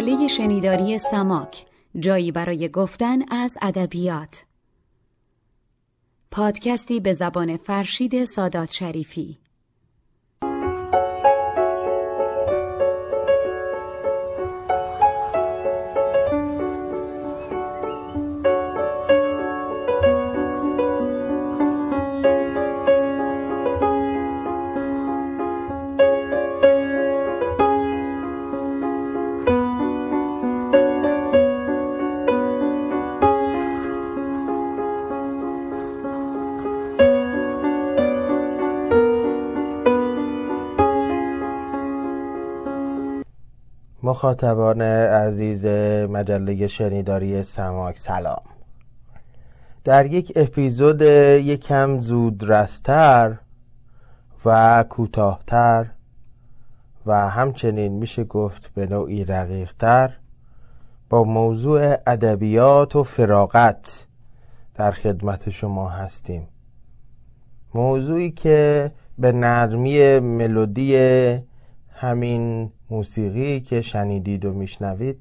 مجله شنیداری سماک جایی برای گفتن از ادبیات. پادکستی به زبان فرشید سادات شریفی. مخاطبان عزیز مجله شنیداری سماک سلام. در یک اپیزود یکم زودرستر و کوتاهتر و همچنین میشه گفت به نوعی رقیقتر با موضوع ادبیات و فراغت در خدمت شما هستیم. موضوعی که به نرمی ملودی همین موسیقی که شنیدید و میشنوید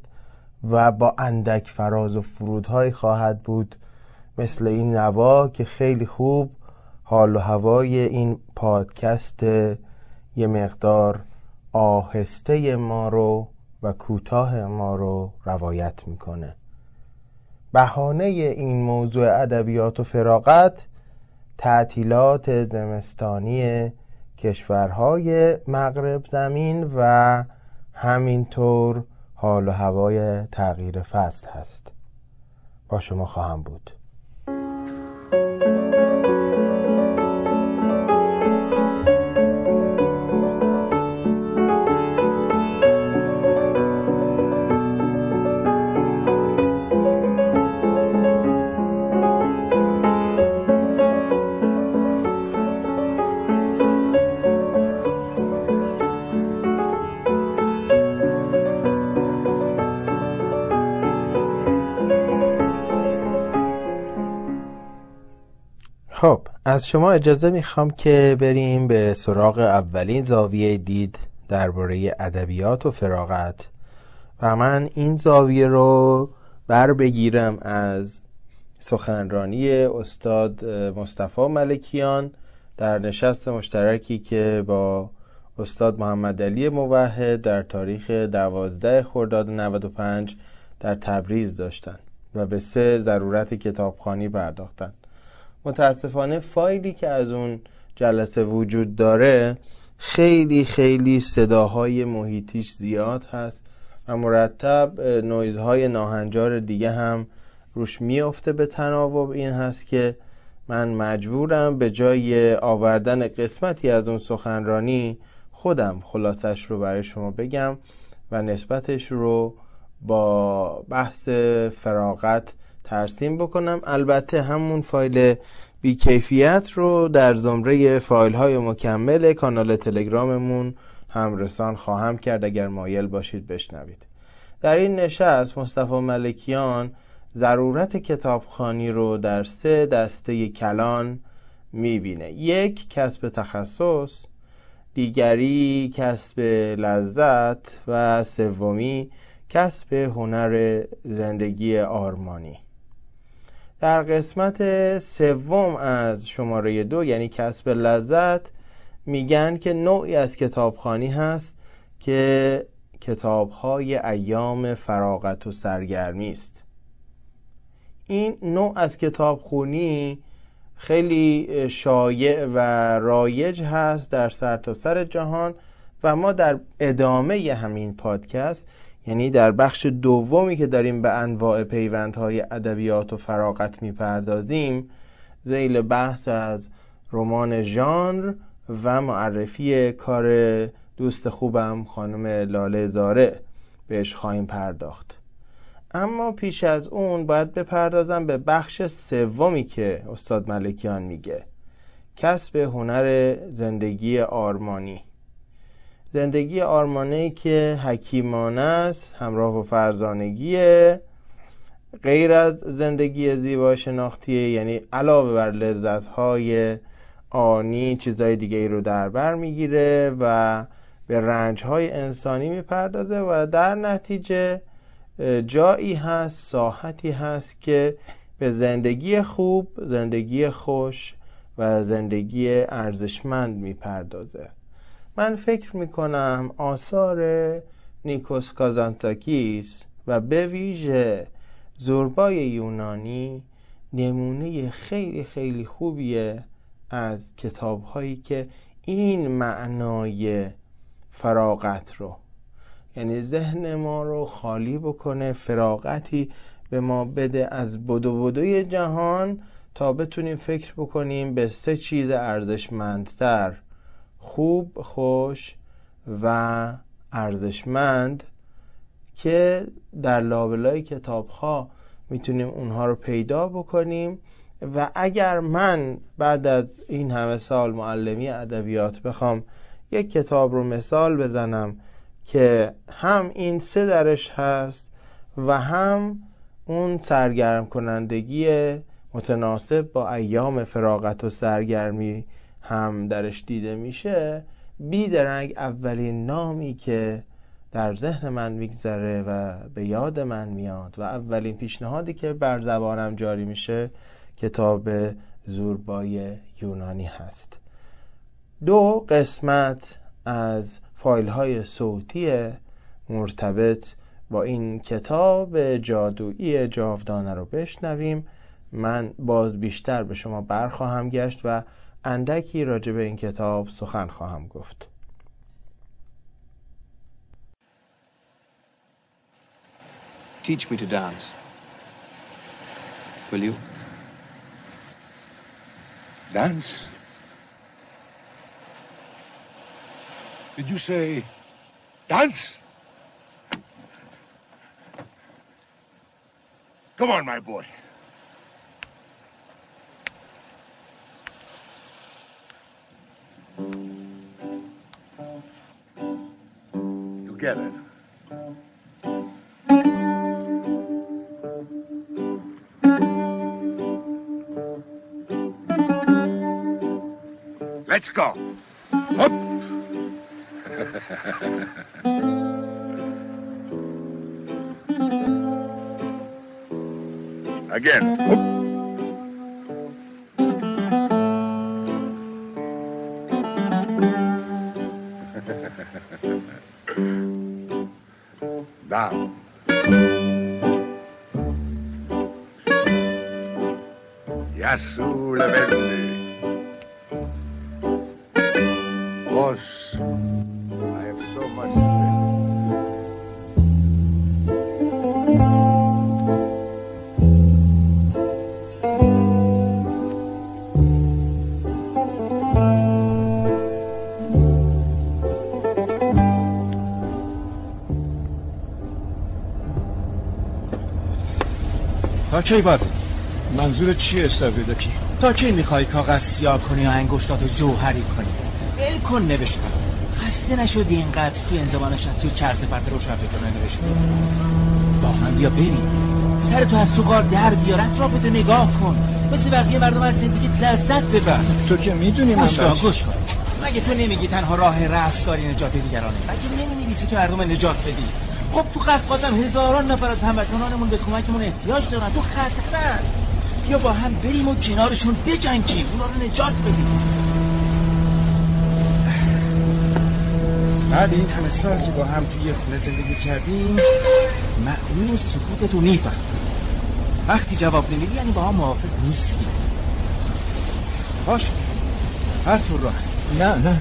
و با اندک فراز و فرودهایی خواهد بود مثل این نوا که خیلی خوب حال و هوای این پادکست یه مقدار آهسته ما رو و کوتاه ما رو روایت می‌کنه. بهانه این موضوع ادبیات و فراغت تعطیلات زمستانی کشورهای مغرب زمین و همینطور حال و هوای تغییر فصل هست. با شما خواهم بود. خب از شما اجازه می‌خوام که بریم به سراغ اولین زاویه دید درباره ادبیات و فراغت و من این زاویه رو بر بگیرم از سخنرانی استاد مصطفی ملکیان در نشست مشترکی که با استاد محمد علی موحد در تاریخ دوازده خرداد 95 در تبریز داشتند و به سه ضرورت کتابخانی پرداختند متاسفانه فایلی که از اون جلسه وجود داره خیلی خیلی صداهای محیطیش زیاد هست و مرتب نویزهای ناهنجار دیگه هم روش میافته به تناوب. این هست که من مجبورم به جای آوردن قسمتی از اون سخنرانی خودم خلاصش رو برای شما بگم و نسبتش رو با بحث فراغت ترسیم بکنم. البته همون فایل بیکیفیت رو در زمره فایل های مکمل کانال تلگراممون هم رسان خواهم کرد. اگر مایل باشید بشنوید. در این نشست مصطفی ملکیان ضرورت کتابخانی رو در سه دسته کلان می‌بینه. یک کسب تخصص. دیگری کسب لذت. و سومی کسب هنر زندگی آرمانی. در قسمت سوم از شماره دو یعنی کسب لذت میگن که نوعی از کتابخانی هست که کتابهای ایام فراغت و سرگرمی است. این نوع از کتابخونی خیلی شایع و رایج هست در سرتاسر سر جهان و ما در ادامه همین پادکست یعنی در بخش دومی که داریم به انواع پیوندهای ادبیات و فراغت می‌پردازیم زیل بحث از رمان ژانر و معرفی کار دوست خوبم خانم لاله زاره بهش خواهیم پرداخت. اما پیش از اون باید بپردازم به بخش سومی که استاد ملکیان میگه کسب هنر زندگی آرمانی. زندگی آرمانه که حکیمانه است همراه با فرزانگیه. غیر از زندگی زیبا شناختیه یعنی علاوه بر لذت های آنی چیزای دیگه ای رو در بر می‌گیره و به رنج های انسانی می‌پردازه و در نتیجه جایی هست ساحتی هست که به زندگی خوب زندگی خوش و زندگی ارزشمند می‌پردازه. من فکر می‌کنم آثار نیکوس کازانتاکیس و به ویژه زوربای یونانی نمونه خیلی خیلی خوبیه از کتاب هایی که این معنای فراغت رو یعنی ذهن ما رو خالی بکنه فراغتی به ما بده از بدو بدوی جهان تا بتونیم فکر بکنیم به سه چیز ارزشمندتر. خوب خوش و ارزشمند که در لابلای کتاب ها می‌تونیم اونها رو پیدا بکنیم و اگر من بعد از این همه سال معلمی ادبیات بخوام یک کتاب رو مثال بزنم که هم این سه درش هست و هم اون سرگرم کنندگی متناسب با ایام فراغت و سرگرمی هم درش دیده میشه بیدرنگ اولین نامی که در ذهن من میگذره و به یاد من میاد و اولین پیشنهادی که بر زبانم جاری میشه کتاب زوربای یونانی هست. دو قسمت از فایل های صوتی مرتبط با این کتاب جادویی جاودانه رو بشنویم. من باز بیشتر به شما برخواهم گشت و اندکی راجع به این کتاب سخن خواهم گفت Teach me to dance. Will you? Dance? Did you say dance? Come on, my boy. か。کی باز منظور چیه استبریدکی؟ تا کی می‌خوای کاغذ سیاه کنی و انگشتاتو جوهری کنی؟ ول کن نوشت کن. خسته نشدی اینقدر تو انزمان نشستی و چرت پرت رو فکر نوشتی با من بیا بریم سر تو از تو غار در بیار اطرافتو نگاه کن. مثل بقیه مردم از زندگی لذت ببر. تو که می‌دونی من گوش گوش مگه تو نمیگی تنها راه رستگاری نجات دیگرانه؟ مگه نمی‌نویسی که مردم نجات بدی؟ خب تو قفقازم هزاران نفر از هموطنانمون به کمکمون احتیاج دارن. تو خطرن بیا با هم بریم و کنارشون بجنگیم. اونا رو نجات بدیم. بعد این همه سال که با هم توی خونه زندگی کردیم معنی سکوت تو میفهم وقتی جواب نمیدی یعنی با هم موافق نیستی باش. هر طور راحت. نه نه.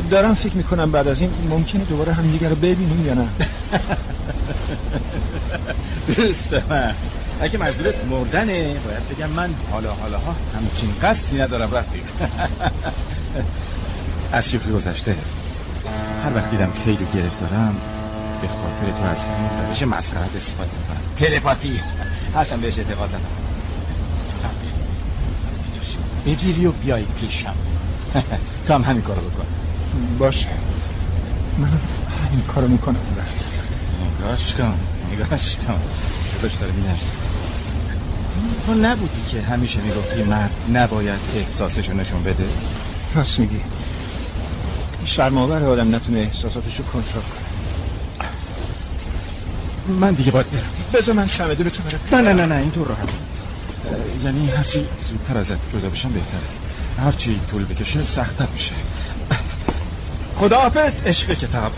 دارم فکر می‌کنم بعد از این ممکنه دوباره هم دیگه رو ببینیم یا نه؟ درسته من اگه منظورت مردنه باید بگم من حالا حالا ها همچین قصدی ندارم رفیق. از شوخی گذشته. هر وقت دیدم خیلی گرفتارم به خاطر تو از همین روش مسخرت استفاده می‌کنم. تلپاتی. هرچند بهش اعتقاد ندارم. فقط بگیری. بگیری و بیای پیشم. تو هم همین کارو بکن. باشه. منم همین کارو می‌کنم رفیق. نگاش کن نگاش کن. صداش داره میلرزه. تو نبودی که همیشه می‌گفتی مرد نباید احساسشو نشون بده؟ راست میگی. شرماور آدم نتونه احساساتشو کنترل کنه. من دیگه باید برم. بذار من چمدون تو برم. نه نه نه نه اینطور راحت. یعنی هرچی زودتر ازت جدا بشم بهتره. هرچی طول بکشه سختتر میشه. خداحافظ عشق کتاب.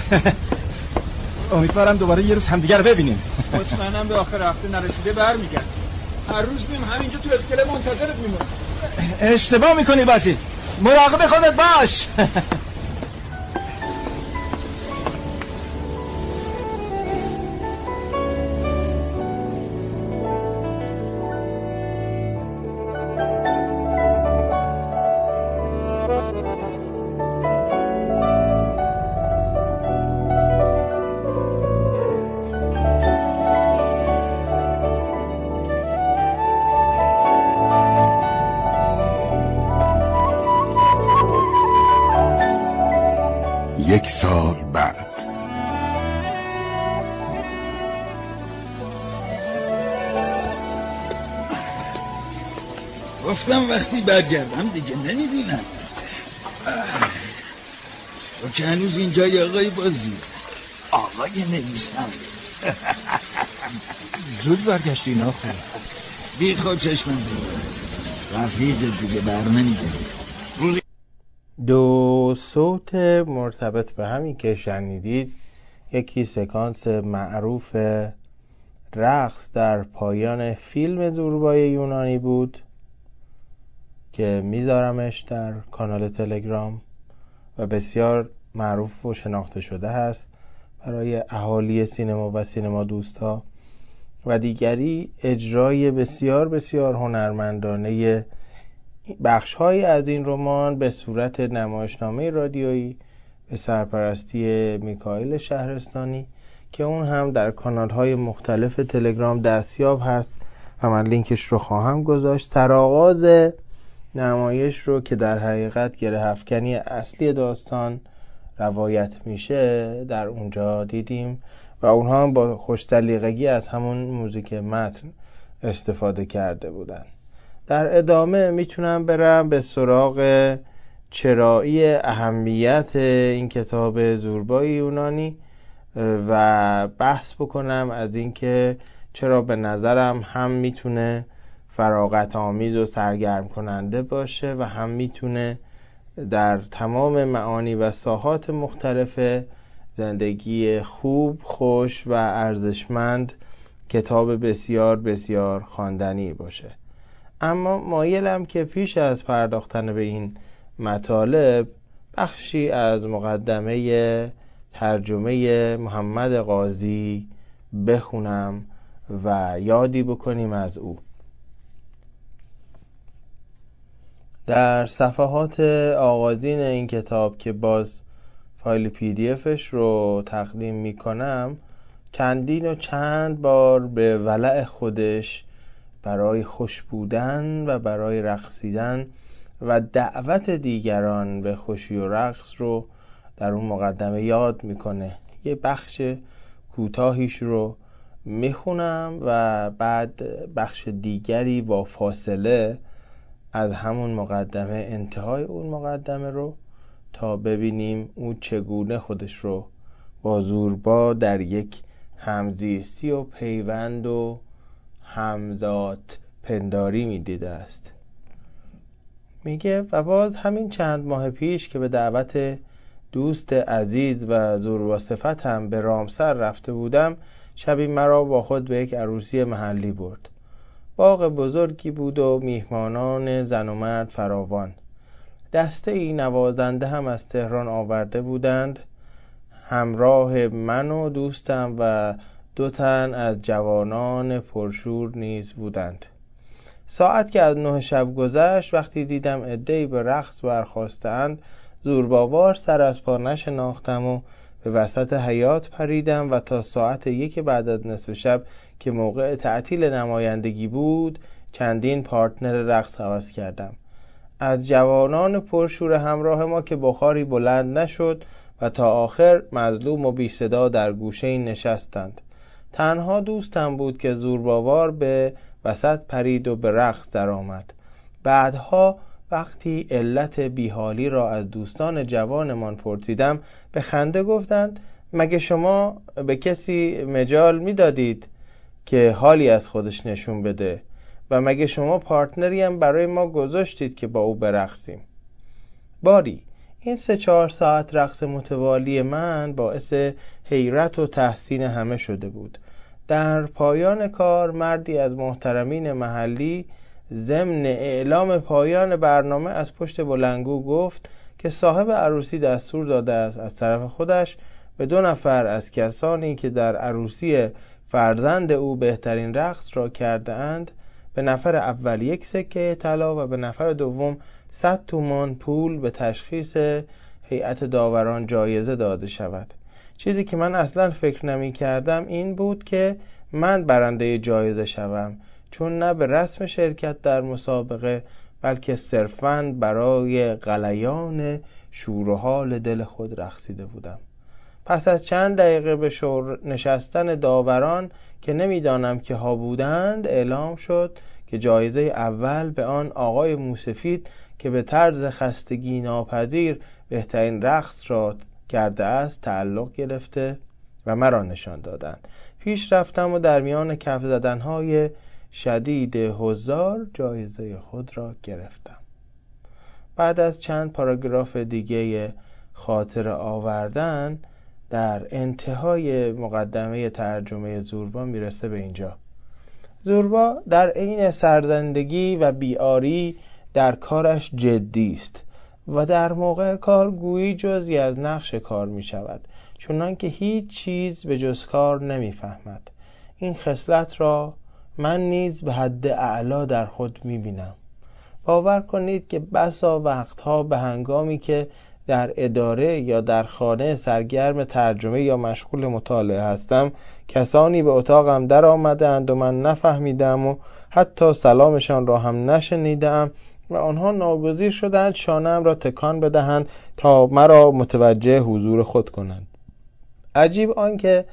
امیدوارم دوباره یه روز همدیگر رو ببینیم. مطمئنم به آخر هفته نرسیده برمیگرد. هر روز بیم همینجا تو اسکله منتظرت میمونم اشتباه می‌کنی بازی. مراقب خودت باش. وقتی برگردم دیگه نمی‌بینم. تو که هنوز اینجای آقای بازی؟ آقای نویسم زود برگشتی ناخون بی خود چشمم. رفیق دیگه بر نمیگردی دو صوت مرتبط به همین که شنیدید یکی سکانس معروف رقص در پایان فیلم زوربای یونانی بود. که میذارمش در کانال تلگرام و بسیار معروف و شناخته شده هست برای اهالی سینما و سینما دوستا و دیگری اجرای بسیار بسیار هنرمندانه بخش های از این رمان به صورت نمایشنامه رادیویی به سرپرستی میکائیل شهرستانی که اون هم در کانال های مختلف تلگرام دستیاب هست و من لینکش رو خواهم گذاشت. سرآغاز نمایش رو که در حقیقت گره افکنی اصلی داستان روایت میشه در اونجا دیدیم و اونها هم با خوشتلیقگی از همون موزیک متن استفاده کرده بودن. در ادامه می‌تونم برم به سراغ چرایی اهمیت این کتاب زوربای یونانی و بحث بکنم از اینکه چرا به نظرم هم می‌تونه فراغت آمیز و سرگرم کننده باشه و هم می‌تونه در تمام معانی و ساحات مختلف زندگی خوب خوش و ارزشمند کتاب بسیار بسیار خواندنی باشه. اما مایلم که پیش از پرداختن به این مطالب بخشی از مقدمه ترجمه محمد قاضی بخونم و یادی بکنیم از او. در صفحات آغازین این کتاب که باز فایل پی دی افش رو تقدیم می کنم چندین و چند بار به ولع خودش برای خوش بودن و برای رقصیدن و دعوت دیگران به خوشی و رقص رو در اون مقدمه یاد می‌کنه. یه بخش کوتاهیش رو می‌خونم و بعد بخش دیگری با فاصله از همون مقدمه انتهای اون مقدمه رو تا ببینیم او چگونه خودش رو با زوربا در یک همزیستی و پیوند و همزاد پنداری می‌دیده است. میگه و باز همین چند ماه پیش که به دعوت دوست عزیز و زوربا صفتم به رامسر رفته بودم شبی مرا با خود به یک عروسی محلی برد. باغ بزرگی بود و میهمانان زن و مرد فراوان. دسته ای نوازنده هم از تهران آورده بودند. همراه من و دوستم و دو تن از جوانان پرشور نیز بودند. ساعت که از نه شب گذشت وقتی دیدم عدهای به رقص برخواستند زورباوار سر از پا نشناختم و به وسط حیات پریدم و تا ساعت یک بعد از نصف شب که موقع تعطیل نمایندگی بود چندین پارتنر رقص عوض کردم. از جوانان پرشور همراه ما که بخاری بلند نشد و تا آخر مظلوم و بی صدا در گوشه نشستند. تنها دوستم بود که زورباوار به وسط پرید و به رقص درآمد. بعدها وقتی علت بیحالی را از دوستان جوانمان پرسیدم به خنده گفتند مگه شما به کسی مجال می‌دادید؟ که حالی از خودش نشون بده و مگه شما پارتنری هم برای ما گذاشتید که با او برقصیم؟ باری این سه چهار ساعت رقص متوالی من باعث حیرت و تحسین همه شده بود. در پایان کار مردی از محترمین محلی ضمن اعلام پایان برنامه از پشت بلنگو گفت که صاحب عروسی دستور داده است از طرف خودش به دو نفر از کسانی که در عروسی فرزند او بهترین رقص را کرده اند به نفر اول یک سکه طلا و به نفر دوم صد تومان پول به تشخیص هیئت داوران جایزه داده شود. چیزی که من اصلا فکر نمی کردم این بود که من برنده جایزه شوم چون نه به رسم شرکت در مسابقه بلکه صرفا برای غلیان شور و حال دل خود رقصیده بودم. پس از چند دقیقه به شور نشستن داوران که نمی‌دانم که ها بودند اعلام شد که جایزه اول به آن آقای موسفید که به طرز خستگی ناپذیر بهترین رقص را کرده است تعلق گرفته و مرا نشان دادند. پیش رفتم و در میان کف زدنهای شدید هزار جایزه خود را گرفتم. بعد از چند پاراگراف دیگه خاطر آوردن در انتهای مقدمه ترجمه زوربا می‌رسه به اینجا. زوربا در عین سرزندگی و بیاری در کارش جدی است و در موقع کار گویی جزی از نقش کار می شود چونان که هیچ چیز به جز کار نمی‌فهمد. این خصلت را من نیز به حد اعلا در خود می بینم باور کنید که بسا وقتها به هنگامی که در اداره یا در خانه سرگرم ترجمه یا مشغول مطالعه هستم. کسانی به اتاقم در آمدند و من نفهمیدم و حتی سلامشان را هم نشنیدم و آنها ناگزیر شدند شانم را تکان بدهند تا مرا متوجه حضور خود کنند. عجیب آنکه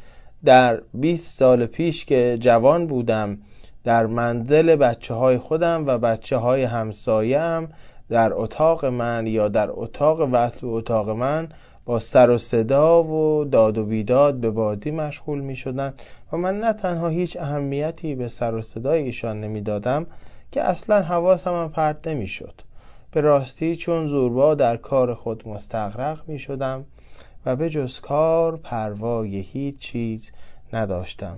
در 20 سال پیش که جوان بودم در منزل بچه های خودم و بچه های همسایم در اتاق من یا در اتاق وصل به اتاق من با سر و صدا و داد و بیداد به بازی مشغول می شدن و من نه تنها هیچ اهمیتی به سر و صدای ایشان نمی دادم که اصلا حواسم هم پرت نمی شد به راستی چون زوربا در کار خود مستغرق می شدم و به جز کار پروای هیچ چیز نداشتم.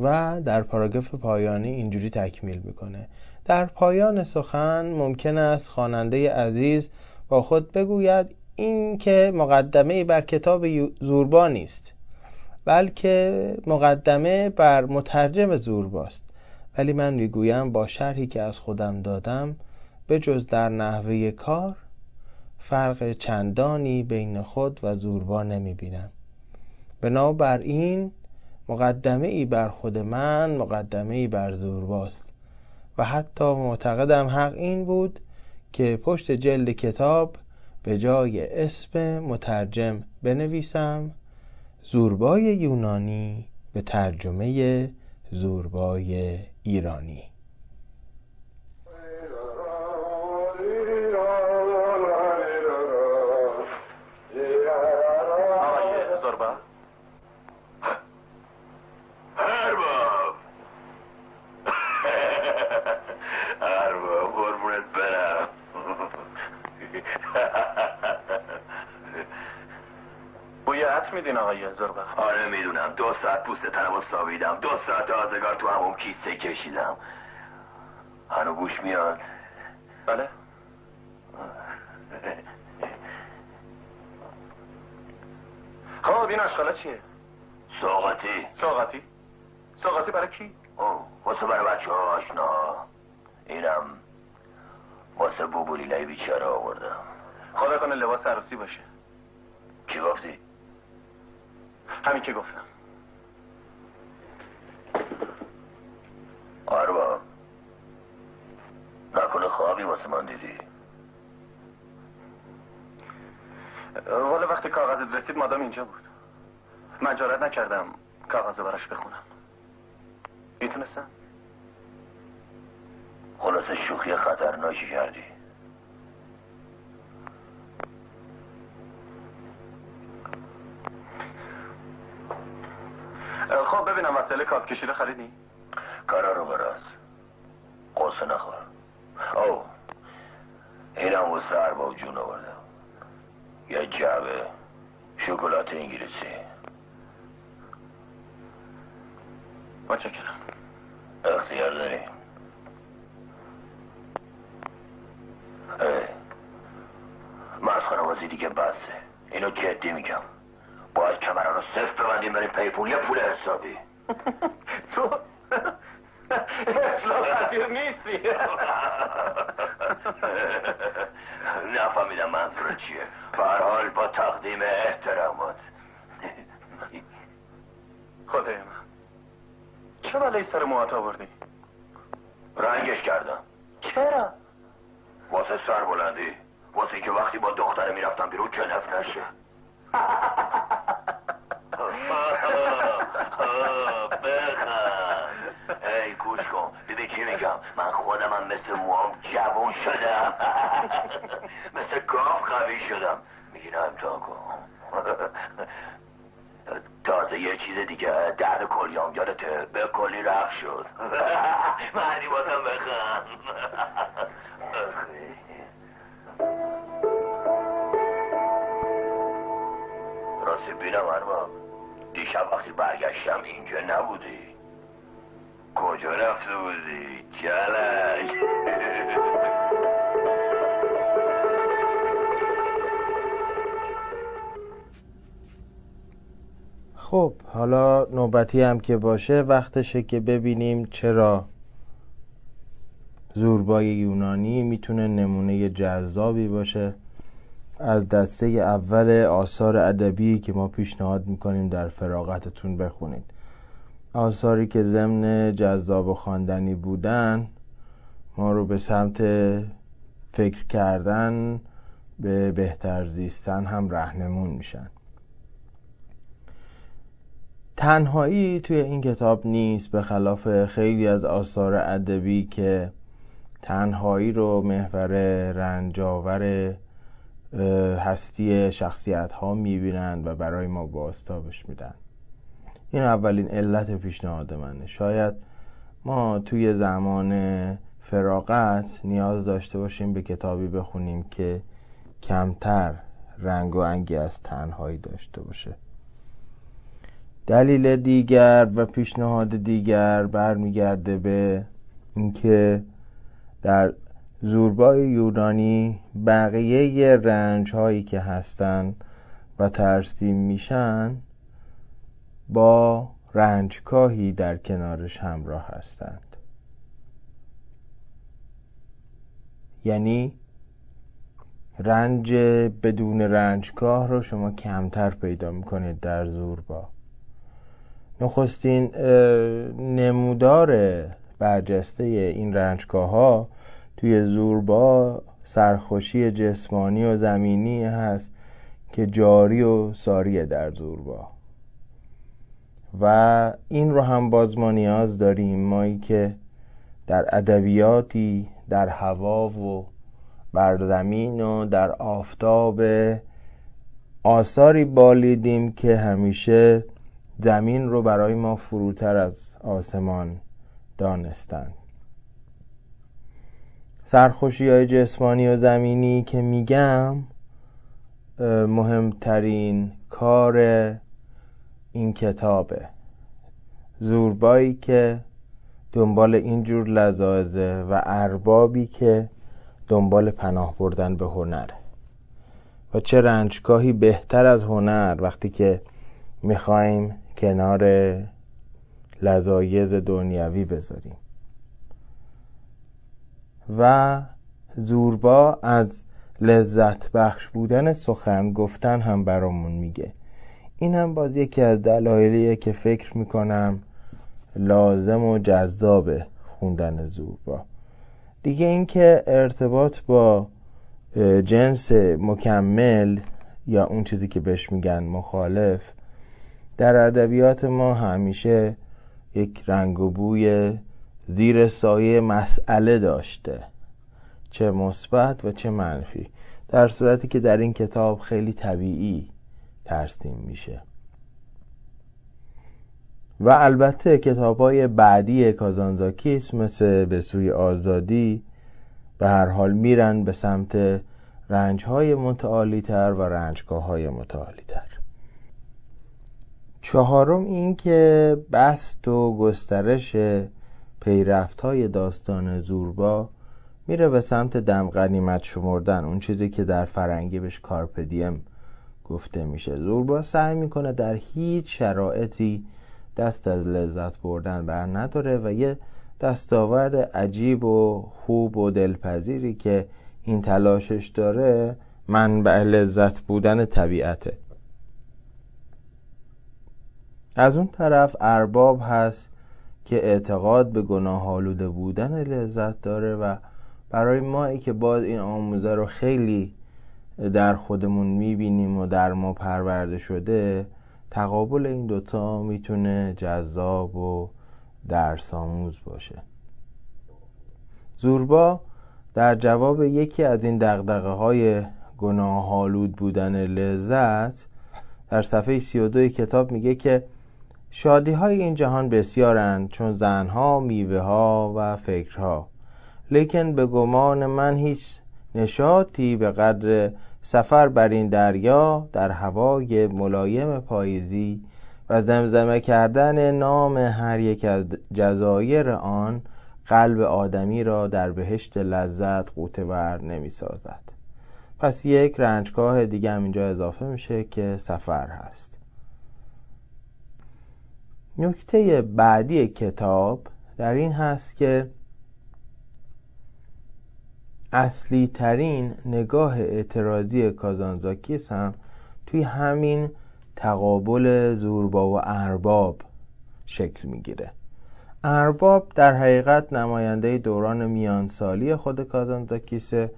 و در پاراگراف پایانی اینجوری تکمیل می‌کنه. در پایان سخن ممکن است خواننده عزیز با خود بگوید این که مقدمه بر کتاب زوربا نیست بلکه مقدمه بر مترجم زورباست. ولی من می‌گویم با شرحی که از خودم دادم به جز در نحوه کار فرق چندانی بین خود و زوربا نمی بینم بنابراین مقدمه ای بر خود من مقدمه ای بر زورباست. و حتی معتقدم حق این بود که پشت جلد کتاب به جای اسم مترجم بنویسم زوربای یونانی به ترجمه زوربای ایرانی. میدین آقای زربه آره می‌دونم. دو ساعت پوست تنم سابیدم دو ساعت آزگار تو همون کیسه کشیدم. هنو گوش میاد. بله. خب این اشغاله چیه؟ ساقتی ساقتی ساقتی برای کی؟ اوه واسه برای بچه ها آشنا. اینم واسه بوبولیلای بیچاره آوردم. خدا کنه لباس عروسی باشه. چی گفتی؟ همین که گفتم. آربا نکنه خوابی واسه من دیدی؟ والا وقتی کاغذت رسید مادام اینجا بود. من جارت نکردم کاغذ براش بخونم. می‌تونستم؟ خلاصه شوخی خطرناکی کردی. مسئله کاپ کشیده خریدی؟ کارا رو براز قصه نخور. او اینم واسه ارباب جون آوردم. یه جعبه شکلات انگلیسی. متشکرم. اختیار داری؟ مسخره بازی دیگه بسته. اینو جدی میگم. باید کمره رو صفر ببندیم بریم پیپون. یه پول حسابی. تو اصلا پذیر نیستی. نفهمیدم منظور چیه. حال با تقدیم احترامات. خدای من. چه بلایی سر موهات آوردی؟ رنگش کردم. چرا؟ واسه سر بلندی. واسه اینکه وقتی با دختره می‌رفتم بیرون جنف نشه بخند ای گوش کن دیدی چی میگم؟ من خودمم مثل موام جوون شدم. مثل گاف قوی شدم. میگین امتحان کن. تازه یه چیز دیگه. درد کلیام یادته به کلی رفت شد. معنی بازم بخند راستی بینم دیشب وقتی برگشتم اینجا نبودی. کجا رفته بودی؟ جلک خب حالا نوبتی هم که باشه وقتشه که ببینیم چرا زوربای یونانی می‌تونه نمونه جذابی باشه. از دسته اول آثار ادبی که ما پیشنهاد می‌کنیم در فراغتتون بخونید. آثاری که ضمن جذاب و خواندنی بودن ما رو به سمت فکر کردن به بهتر زیستن هم رهنمون میشن. تنهایی توی این کتاب نیست به خلاف خیلی از آثار ادبی که تنهایی رو محور رنجاور هستی شخصیت ها می‌بینند و برای ما باستابش میدن. این اولین علت پیشنهاد منه. شاید ما توی زمان فراغت نیاز داشته باشیم به کتابی بخونیم که کمتر رنگ و انگی از تنهایی داشته باشه. دلیل دیگر و پیشنهاد دیگر برمیگرده به اینکه در زوربای یونانی بقیه رنج هایی که هستن و ترسیم میشن با رنجکاهی در کنارش همراه هستند. یعنی رنج بدون رنجگاه رو شما کمتر پیدا می‌کنید در زوربا نخستین نمودار برجسته این رنجگاه ها توی زوربا سرخوشی جسمانی و زمینی هست که جاری و ساریه در زوربا و این رو هم باز ما نیاز داریم. مایی که در ادبیاتی در هوا و بر زمین و در آفتاب آثاری بالیدیم که همیشه زمین رو برای ما فروتر از آسمان دانستند. سرخوشی های جسمانی و زمینی که میگم مهمترین کار این کتابه. زوربایی که دنبال اینجور لذاذه و اربابی که دنبال پناه بردن به هنره و چه رنجگاهی بهتر از هنر وقتی که می‌خوایم کنار لذایز دنیوی بذاریم. و زوربا از لذت بخش بودن سخن گفتن هم برامون میگه. این هم باز یکی از دلایلیه که فکر می‌کنم لازم و جذاب خوندن زوربا دیگه اینکه ارتباط با جنس مکمل یا اون چیزی که بهش میگن مخالف در ادبیات ما همیشه یک رنگ و بوی زیر سایه مسئله داشته. چه مثبت و چه منفی. در صورتی که در این کتاب خیلی طبیعی ترسیم میشه. و البته کتاب های بعدی کازانزاکیس مثل به سوی آزادی به هر حال میرن به سمت رنج های متعالی تر و رنجگاه های متعالی تر چهارم این که بست و گسترش پیرفت های داستان زوربا میره به سمت دم غنیمت شمردن اون چیزی که در فرنگی بهش کارپدیم گفته میشه. زوربا سعی می‌کنه در هیچ شرایطی دست از لذت بردن بر نداره و یه دستاورد عجیب و خوب و دلپذیری که این تلاشش داره منبع لذت بودن طبیعته. از اون طرف ارباب هست که اعتقاد به گناه آلوده بودن لذت داره و برای ما ای که باز این آموزه رو خیلی در خودمون می‌بینیم و در ما پرورده شده تقابل این دوتا می‌تونه جذاب و درس آموز باشه. زوربا در جواب یکی از این دقدقه های گناه آلود بودن لذت در صفحه 32 کتاب میگه که شادی های این جهان بسیارند چون زنها، میوه ها و فکرها لیکن به گمان من هیچ نشاطی به قدر سفر بر این دریا در هوای ملایم پاییزی و زمزمه کردن نام هر یک از جزایر آن قلب آدمی را در بهشت لذت قوتور نمی سازد پس یک رنجگاه دیگه هم اینجا اضافه میشه که سفر هست. نکته بعدی کتاب در این هست که اصلی ترین نگاه اعتراضی کازانزاکیس هم توی همین تقابل زوربا و ارباب شکل می‌گیره. ارباب در حقیقت نماینده دوران میانسالی خود کازانزاکیسه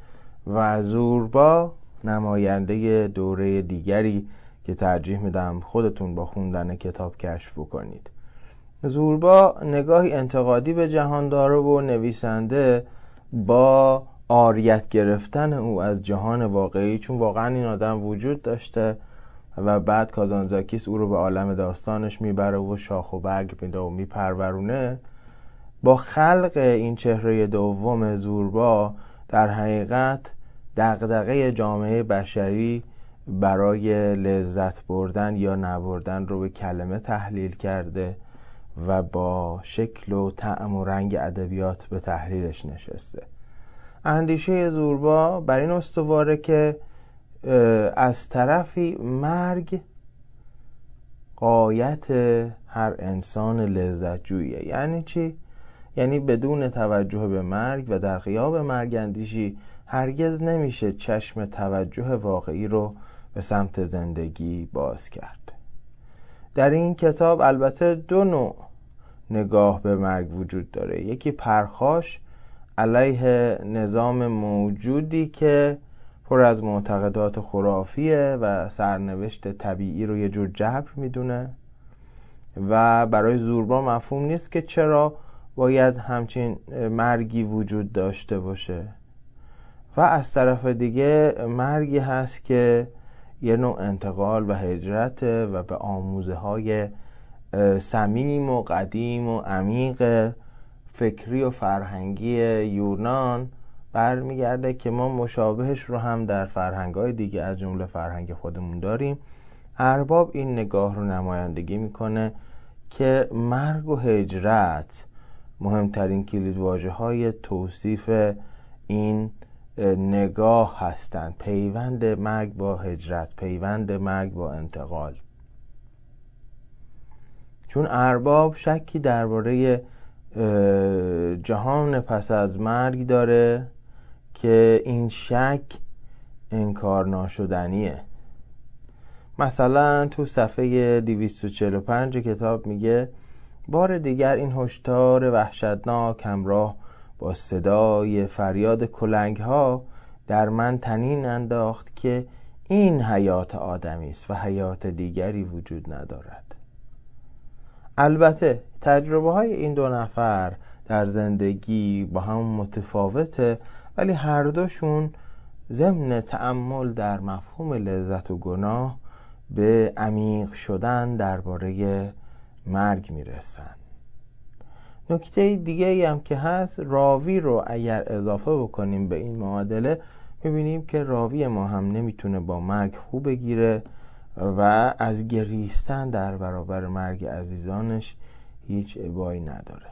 و زوربا نماینده دوره دیگری که ترجیح میدم خودتون با خوندن کتاب کشف بکنید. زوربا نگاهی انتقادی به جهان داره و نویسنده با آریت گرفتن او از جهان واقعی چون واقعا این آدم وجود داشته و بعد کازانزاکیس او رو به عالم داستانش می‌بره و شاخ و برگ میده و میپرورونه. با خلق این چهره دوم زوربا در حقیقت دغدغه جامعه بشری برای لذت بردن یا نبردن رو به کلمه تحلیل کرده و با شکل و طعم و رنگ ادبیات به تحلیلش نشسته. اندیشه زوربا بر این استواره که از طرفی مرگ قایت هر انسان لذت جویه یعنی چی؟ یعنی بدون توجه به مرگ و در غیاب مرگ اندیشی هرگز نمیشه چشم توجه واقعی رو به سمت زندگی باز کرد. در این کتاب البته دو نوع نگاه به مرگ وجود داره. یکی پرخاش علیه نظام موجودی که پر از معتقدات خرافیه و سرنوشت طبیعی رو یه جور جبر می‌دونه. و برای زوربا مفهوم نیست که چرا باید همچین مرگی وجود داشته باشه. و از طرف دیگه مرگی هست که یه نوع انتقال و هجرت و به آموزه های سمیم و قدیم و عمیق فکری و فرهنگی یونان برمیگرده که ما مشابهش رو هم در فرهنگ های دیگه از جمله فرهنگ خودمون داریم. ارباب این نگاه رو نمایندگی می‌کنه که مرگ و هجرت مهمترین کلید واژه های توصیف این نگاه هستند پیوند مرگ با هجرت پیوند مرگ با انتقال. چون ارباب شکی درباره جهان پس از مرگ داره که این شک انکار ناشدنیه. مثلا تو صفحه 245 کتاب میگه بار دیگر این هشدار وحشتناک همراه با صدای فریاد کلنگ ها در من تنین انداخت که این حیات آدمی است و حیات دیگری وجود ندارد. البته تجربه های این دو نفر در زندگی با هم متفاوته ولی هر دوشون ضمن تأمل در مفهوم لذت و گناه به عمیق شدن درباره مرگ می‌رسن. نکته دیگه ای هم که هست راوی رو اگر اضافه بکنیم به این معادله می‌بینیم که راوی ما هم نمی‌تونه با مرگ خوب بگیره. و از گریستن در برابر مرگ عزیزانش هیچ عبایی نداره.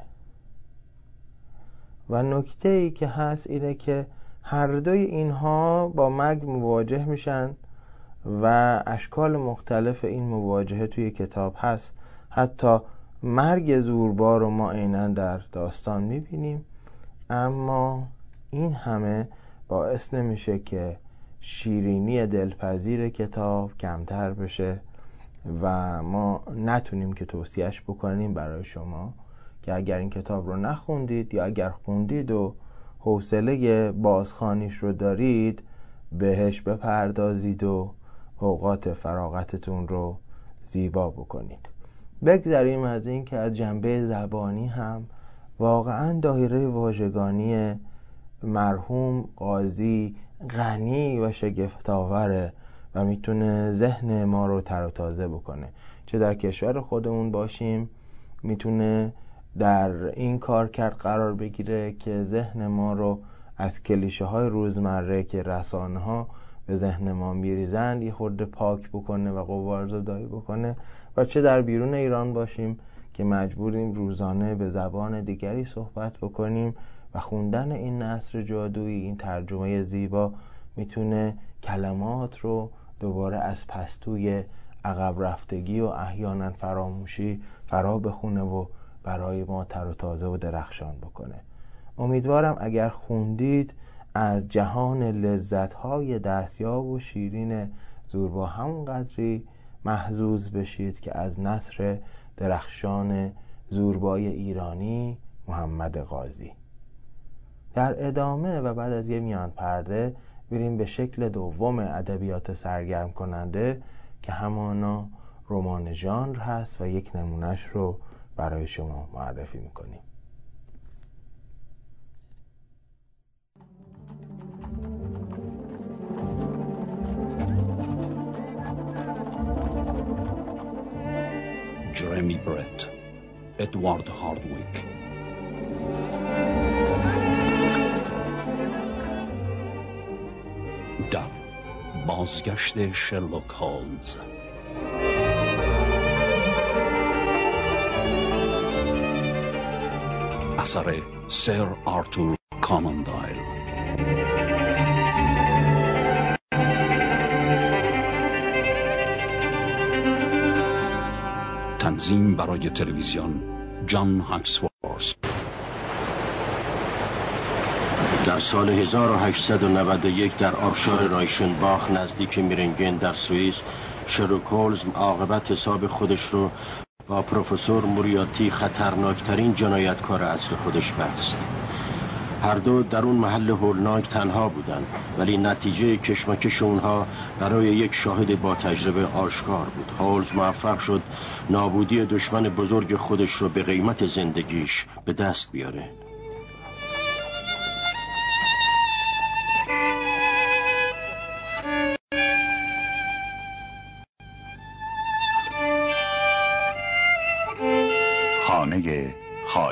و نکته ای که هست اینه که هر دوی اینها با مرگ مواجه میشن و اشکال مختلف این مواجهه توی کتاب هست. حتی مرگ زوربار رو ما عینا در داستان می‌بینیم اما این همه باعث نمیشه که شیرینی دلپذیر کتاب کمتر بشه و ما نتونیم که توصیهش بکنیم برای شما که اگر این کتاب رو نخوندید یا اگر خوندید و حوصله بازخانیش رو دارید بهش بپردازید و اوقات فراغتتون رو زیبا بکنید. بگذریم از این که از جنبه زبانی هم واقعا دایره واژگانی مرحوم قاضی غنی و شگفتاوره و می‌تونه ذهن ما رو تر و تازه بکنه. چه در کشور خودمون باشیم می‌تونه در این کار کرد قرار بگیره که ذهن ما رو از کلیشه های روزمره که رسانه ها به ذهن ما میریزند یه خورده پاک بکنه و قوار زدایی بکنه. و چه در بیرون ایران باشیم که مجبوریم روزانه به زبان دیگری صحبت بکنیم و خوندن این نصر جادویی این ترجمه زیبا می‌تونه کلمات رو دوباره از پستوی عقب رفتگی و احیانا فراموشی فرا بخونه و برای ما تر و تازه و درخشان بکنه. امیدوارم اگر خوندید از جهان لذت های دستیاب و شیرین زوربا همون قدری محزوز بشید که از نصر درخشان زوربای ایرانی محمد قاضی در ادامه و بعد از یه میان پرده بریم به شکل دوم ادبیات سرگرم کننده که همانا رمان ژانر هست و یک نمونهش رو برای شما معرفی می‌کنیم. جرمی برت ادوارد هاردویک در بازگشت شرلوک هولمز. اثر سر آرتور کانان دایل. تنظیم برای تلویزیون جان هاکسورس. در سال 1891 در آبشار رایشنباخ نزدیک میرنگن در سوئیس شروک هولز عاقبت حساب خودش رو با پروفسور موریاتی خطرناکترین جنایتکار اصل خودش بست. هر دو در اون محل هولناک تنها بودند ولی نتیجه کشمکش اونها برای یک شاهد با تجربه آشکار بود. هولز موفق شد نابودی دشمن بزرگ خودش رو به قیمت زندگیش به دست بیاره.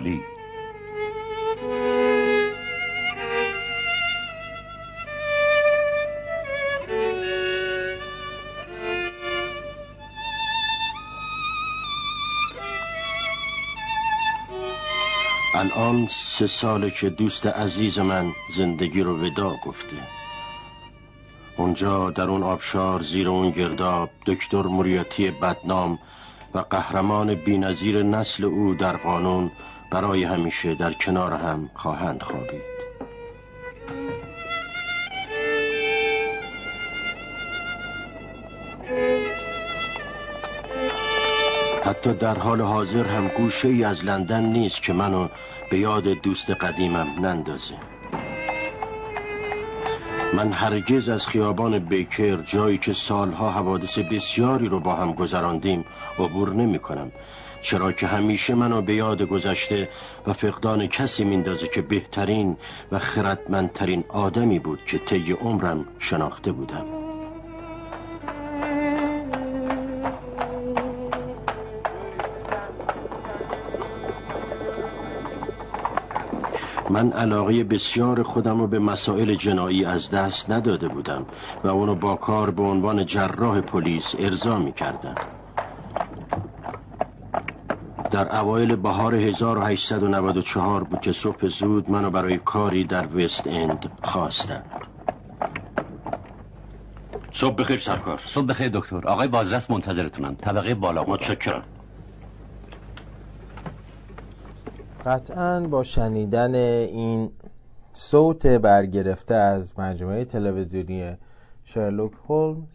خالی الان سه ساله که دوست عزیز من زندگی رو ودا گفته. اونجا در اون آبشار زیر اون گرداب دکتر موریاتی بدنام و قهرمان بینظیر نسل او در قانون برای همیشه در کنار هم خواهند خوابید. حتی در حال حاضر هم گوشه ای از لندن نیست که منو به یاد دوست قدیمم نندازه. من هرگز از خیابان بیکر جایی که سالها حوادث بسیاری رو با هم گذراندیم عبور نمی کنم چرا که همیشه منو به یاد گذشته و فقدان کسی میندازه که بهترین و خردمندترین آدمی بود که طی عمرم شناخته بودم. من علاقه بسیار خودم رو به مسائل جنایی از دست نداده بودم و اونو با کار به عنوان جراح پلیس ارضا می کردم در اوایل بهار 1894 بود که صبح زود منو برای کاری در وست اند خواستند. صبح بخیر سرکار. صبح بخیر دکتر. آقای بازرس منتظرتونم. طبقه بالا متشکرم. قطعا با شنیدن این صوت برگرفته از مجموعه تلویزیونی شرلوک هولمز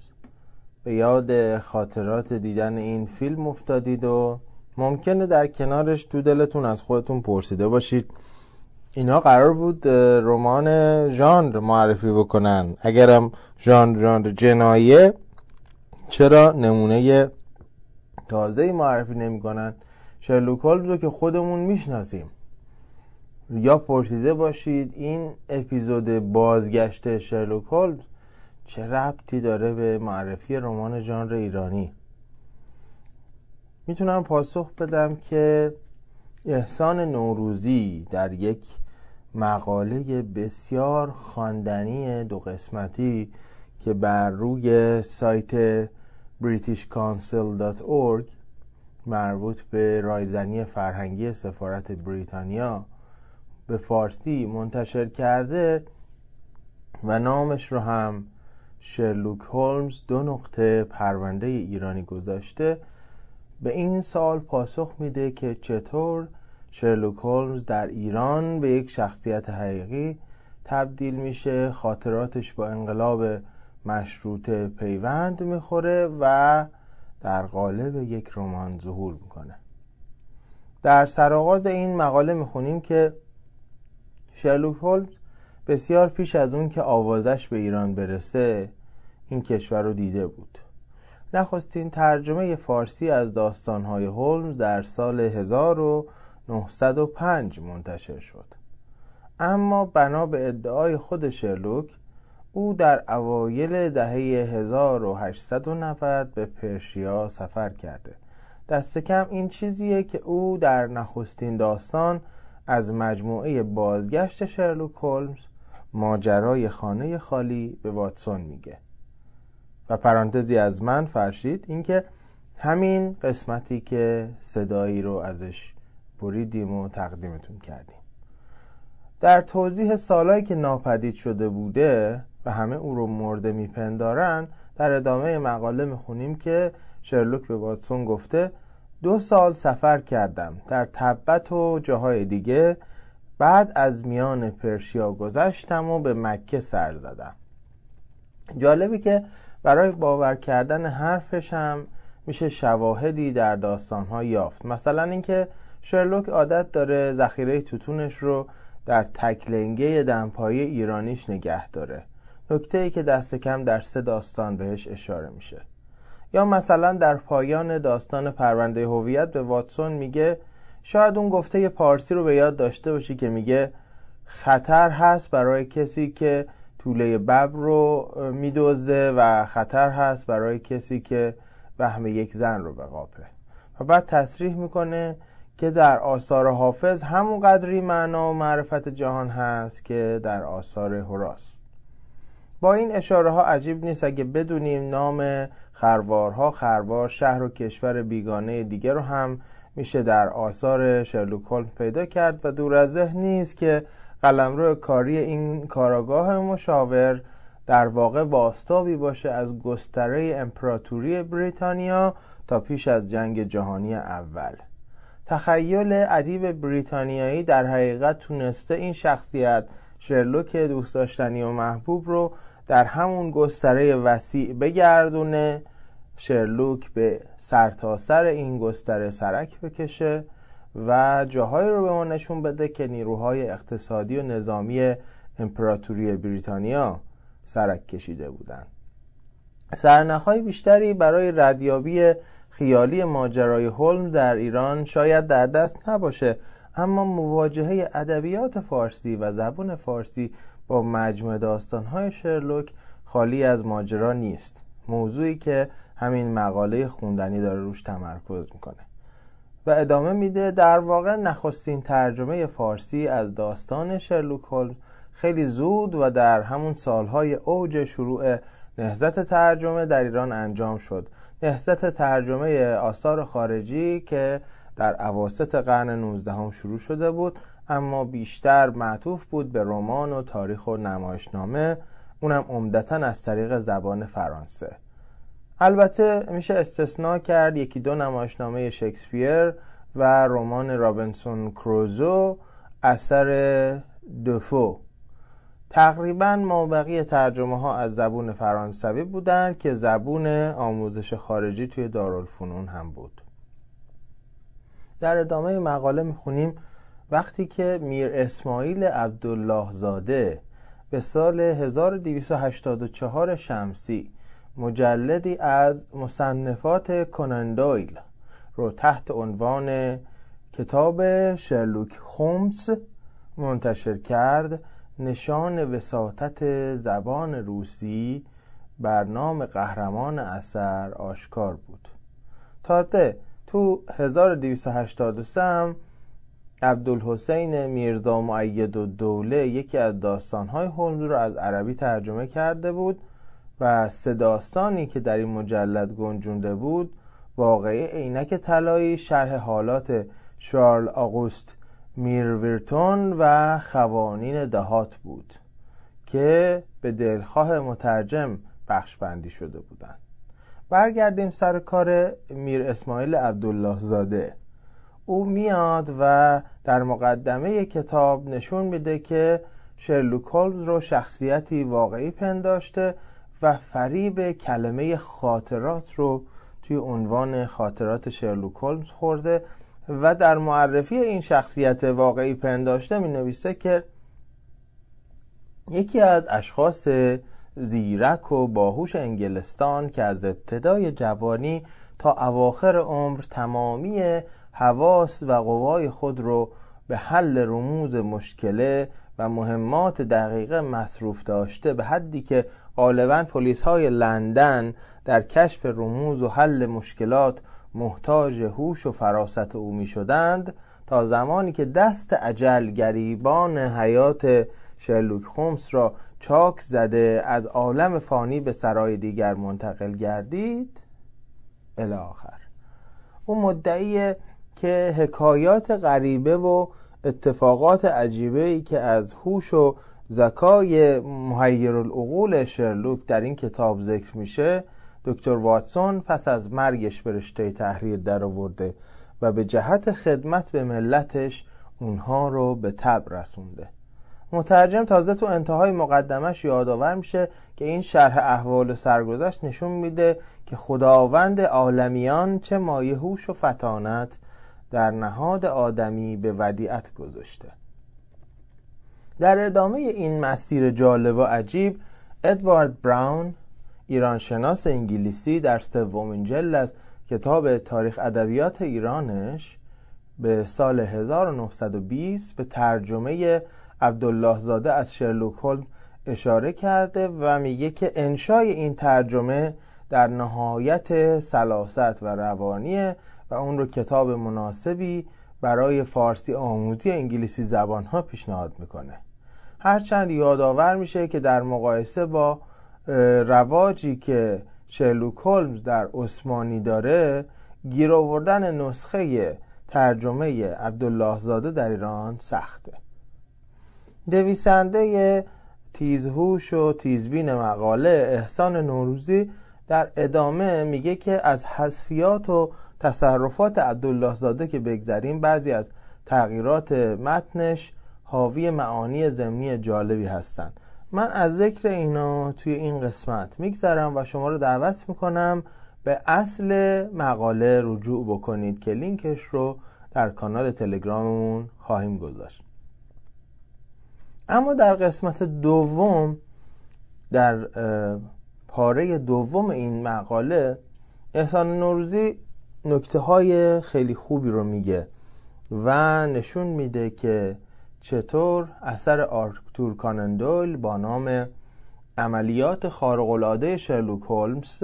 به یاد خاطرات دیدن این فیلم افتادید و ممکنه در کنارش تو دلتون از خودتون پرسیده باشید. اینا قرار بود رمان ژانر معرفی بکنن. اگرم ژانر ژانر جنایه چرا نمونه تازه معرفی نمی‌کنن؟ شرلوک هولمز رو که خودمون می‌شناسیم. یا پرسیده باشید این اپیزود بازگشت شرلوک هولمز چه ربطی داره به معرفی رمان ژانر ایرانی؟ می‌تونم پاسخ بدم که احسان نوروزی در یک مقاله بسیار خواندنی دو قسمتی که بر روی سایت britishcouncil.org مربوط به رایزنی فرهنگی سفارت بریتانیا به فارسی منتشر کرده و نامش رو هم شرلوک هولمز دو نقطه پرونده ایرانی گذاشته. به این سال پاسخ میده که چطور شرلوک هولمز در ایران به یک شخصیت حقیقی تبدیل میشه خاطراتش با انقلاب مشروطه پیوند می‌خوره و در قالب یک رمان ظهور می‌کنه. در سرآغاز این مقاله می‌خونیم که شرلوک هولمز بسیار پیش از اون که آوازش به ایران برسه این کشور رو دیده بود. نخستین ترجمه فارسی از داستانهای هولمز در سال 1905 منتشر شد. اما بنا به ادعای خود شرلوک او در اوایل دهه 1890 به پرشیا سفر کرده. دست کم این چیزیه که او در نخستین داستان از مجموعه بازگشت شرلوک هولمز ماجرای خانه خالی به واتسون میگه. و پرانتزی از من فرشید اینکه همین قسمتی که صدایی رو ازش بریدیم و تقدیمتون کردیم. در توضیح سالهایی که ناپدید شده بوده و همه او رو مرده میپندارن در ادامه مقاله می‌خونیم که شرلوک به واتسون گفته دو سال سفر کردم در تبت و جاهای دیگه بعد از میان پرشیا گذشتم و به مکه سر زدم. جالبی که برای باور کردن حرفش هم میشه شواهدی در داستانها یافت. مثلا اینکه شرلوک عادت داره ذخیره توتونش رو در تکلنگه دمپایی ایرانیش نگه داره. نکته ای که دست کم در سه داستان بهش اشاره میشه. یا مثلا در پایان داستان پرونده هویت به واتسون میگه شاید اون گفته پارسی رو به یاد داشته باشی که میگه خطر هست برای کسی که طوله ببر رو میدوزه و خطر هست برای کسی که وهم یک زن رو بقاپه و بعد تصریح می‌کنه که در آثار حافظ همون قدری معنا و معرفت جهان هست که در آثار هراس با این اشاره ها عجیب نیست اگه بدونیم نام خروارها خروار شهر و کشور بیگانه دیگه رو هم میشه در آثار شرلوک پیدا کرد و دور از ذهن نیست که قلمرو کاری این کاراگاه مشاور در واقع باستابی باشه از گستره امپراتوری بریتانیا تا پیش از جنگ جهانی اول. تخیل ادیب بریتانیایی در حقیقت تونسته این شخصیت شرلوک دوست داشتنی و محبوب رو در همون گستره وسیع بگردونه. شرلوک به سرتاسر سر این گستره سرک بکشه. و جاهایی رو به ما نشون بده که نیروهای اقتصادی و نظامی امپراتوری بریتانیا سرک کشیده بودند سرنخهای بیشتری برای ردیابی خیالی ماجرای هولم در ایران شاید در دست نباشه اما مواجهه ادبیات فارسی و زبان فارسی با مجموعه داستانهای شرلوک خالی از ماجرا نیست. موضوعی که همین مقاله خوندنی داره روش تمرکز می‌کنه. و ادامه میده در واقع نخستین ترجمه فارسی از داستان شرلوک هولمز. خیلی زود و در همون سالهای اوج شروع نهزت ترجمه در ایران انجام شد. نهزت ترجمه آثار خارجی که در عواست قرن 19 هم شروع شده بود اما بیشتر معطوف بود به رمان و تاریخ و نمایشنامه اونم عمدتا از طریق زبان فرانسه. البته میشه استثناء کرد یکی دو نمایشنامه شکسپیر و رمان رابنسون کروزو اثر دفو. تقریبا مابقی ترجمه ها از زبون فرانسوی بودند که زبون آموزش خارجی توی دارالفنون هم بود. در ادامه مقاله می‌خونیم وقتی که میر اسماعیل عبدالله زاده به سال 1284 شمسی مجلدی از مصنفات کنندویل رو تحت عنوان کتاب شرلوک هومز منتشر کرد. نشان وساطت زبان روسی بر نام قهرمان اثر آشکار بود. تازه تو 1283 هم عبدالحسین میرزا معید و دوله یکی از داستانهای هولمز رو از عربی ترجمه کرده بود. و سه داستانی که در این مجلد گنجونده بود واقعی عینک طلایی شرح حالات شارل آگوست میرویرتون و خوانین دهات بود که به دلخواه مترجم بخش بندی شده بودند. برگردیم سر کار میر اسماعیل عبدالله زاده. او میاد و در مقدمه کتاب نشون میده که شرلوک هولمز رو شخصیتی واقعی پنداشته و فریب کلمه خاطرات رو توی عنوان خاطرات شرلوک هولمز خورده و در معرفی این شخصیت واقعی پنداشته می نویسه که یکی از اشخاص زیرک و باهوش انگلستان که از ابتدای جوانی تا اواخر عمر تمامی حواس و قوای خود رو به حل رموز مشکله و مهمات دقیقه مصروف داشته به حدی که غالبا پلیس های لندن در کشف رموز و حل مشکلات محتاج هوش و فراست او می شدند تا زمانی که دست عجل گریبان حیات شرلوک خومس را چاک زده از عالم فانی به سرای دیگر منتقل گردید. الاخر او مدعیه که حکایات غریبه و اتفاقات عجیبه ای که از هوش و زکای محیر العقول شرلوک در این کتاب ذکر میشه دکتر واتسون پس از مرگش به رشته تحریر در آورده و به جهت خدمت به ملتش اونها رو به تب رسونده. مترجم تازه تو انتهای مقدمش یادآور میشه که این شرح احوال و سرگذشت نشون میده که خداوند عالمیان چه مایه هوش و فتانت در نهاد آدمی به ودیعت گذاشته. در ادامه این مسیر جالب و عجیب ادوارد براون ایرانشناس انگلیسی در سومین جلد از کتاب تاریخ ادبیات ایرانش به سال 1920 به ترجمه عبدالله زاده از شرلوک هولم اشاره کرده و میگه که انشای این ترجمه در نهایت سلاست و روانیه و اون رو کتاب مناسبی برای فارسی آموزی انگلیسی زبان ها پیشنهاد می‌کنه. هرچند یادآور میشه که در مقایسه با رواجی که شرلوک هولمز در عثمانی داره گیر آوردن نسخه ترجمه عبدالله زاده در ایران سخته. دویسنده تیزهوش و تیزبین مقاله احسان نوروزی در ادامه میگه که از حذفیات و تصرفات عبدالله زاده که بگذریم بعضی از تغییرات متنش حاوی معانی ضمنی جالبی هستند من از ذکر اینا توی این قسمت میگذرم و شما رو دعوت می‌کنم به اصل مقاله رجوع بکنید که لینکش رو در کانال تلگراممون خواهیم گذاشت. اما در قسمت دوم در پاره دوم این مقاله احسان نوروزی نکته های خیلی خوبی رو میگه و نشون میده که چطور اثر آرکتور کانندول با نام عملیات خارق‌العاده شرلوک هولمز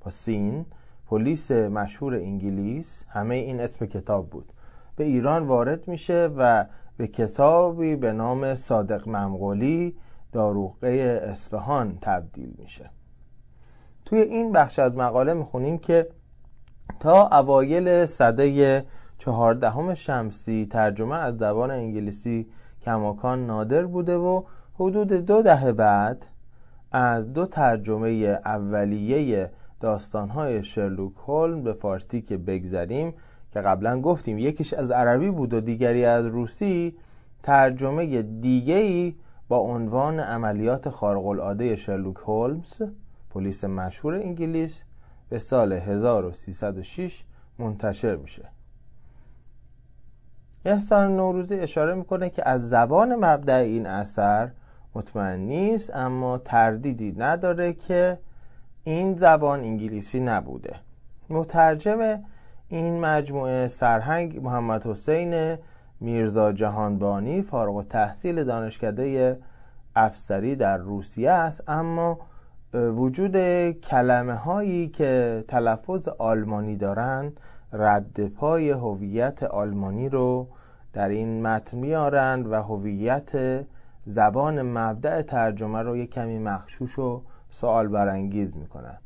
با سین پلیس مشهور انگلیس همه این اسم کتاب بود. به ایران وارد میشه و به کتابی به نام صادق ممغولی داروغه اصفهان تبدیل میشه. توی این بخش از مقاله می‌خونیم که تا اوایل صده چهاردهم شمسی ترجمه از زبان انگلیسی کماکان نادر بوده و حدود دو دهه بعد از دو ترجمه اولیه داستانهای شرلوک هولم به فارسی که بگذریم که قبلا گفتیم یکیش از عربی بود و دیگری از روسی ترجمه دیگری با عنوان عملیات خارق شرلوک هولمز پلیس مشهور انگلیس به سال 1306 منتشر میشه. احسان نوروزی اشاره می‌کنه که از زبان مبدع این اثر مطمئن نیست اما تردیدی نداره که این زبان انگلیسی نبوده. مترجم این مجموعه سرهنگ محمد حسین میرزا جهانبانی فارغ و تحصیل دانشکده افسری در روسیه است اما وجود کلمه هایی که تلفظ آلمانی دارند رد پای هویت آلمانی رو در این متن میارند و هویت زبان مبدع ترجمه رو یک کمی مخشوش و سوال برانگیز می‌کنن.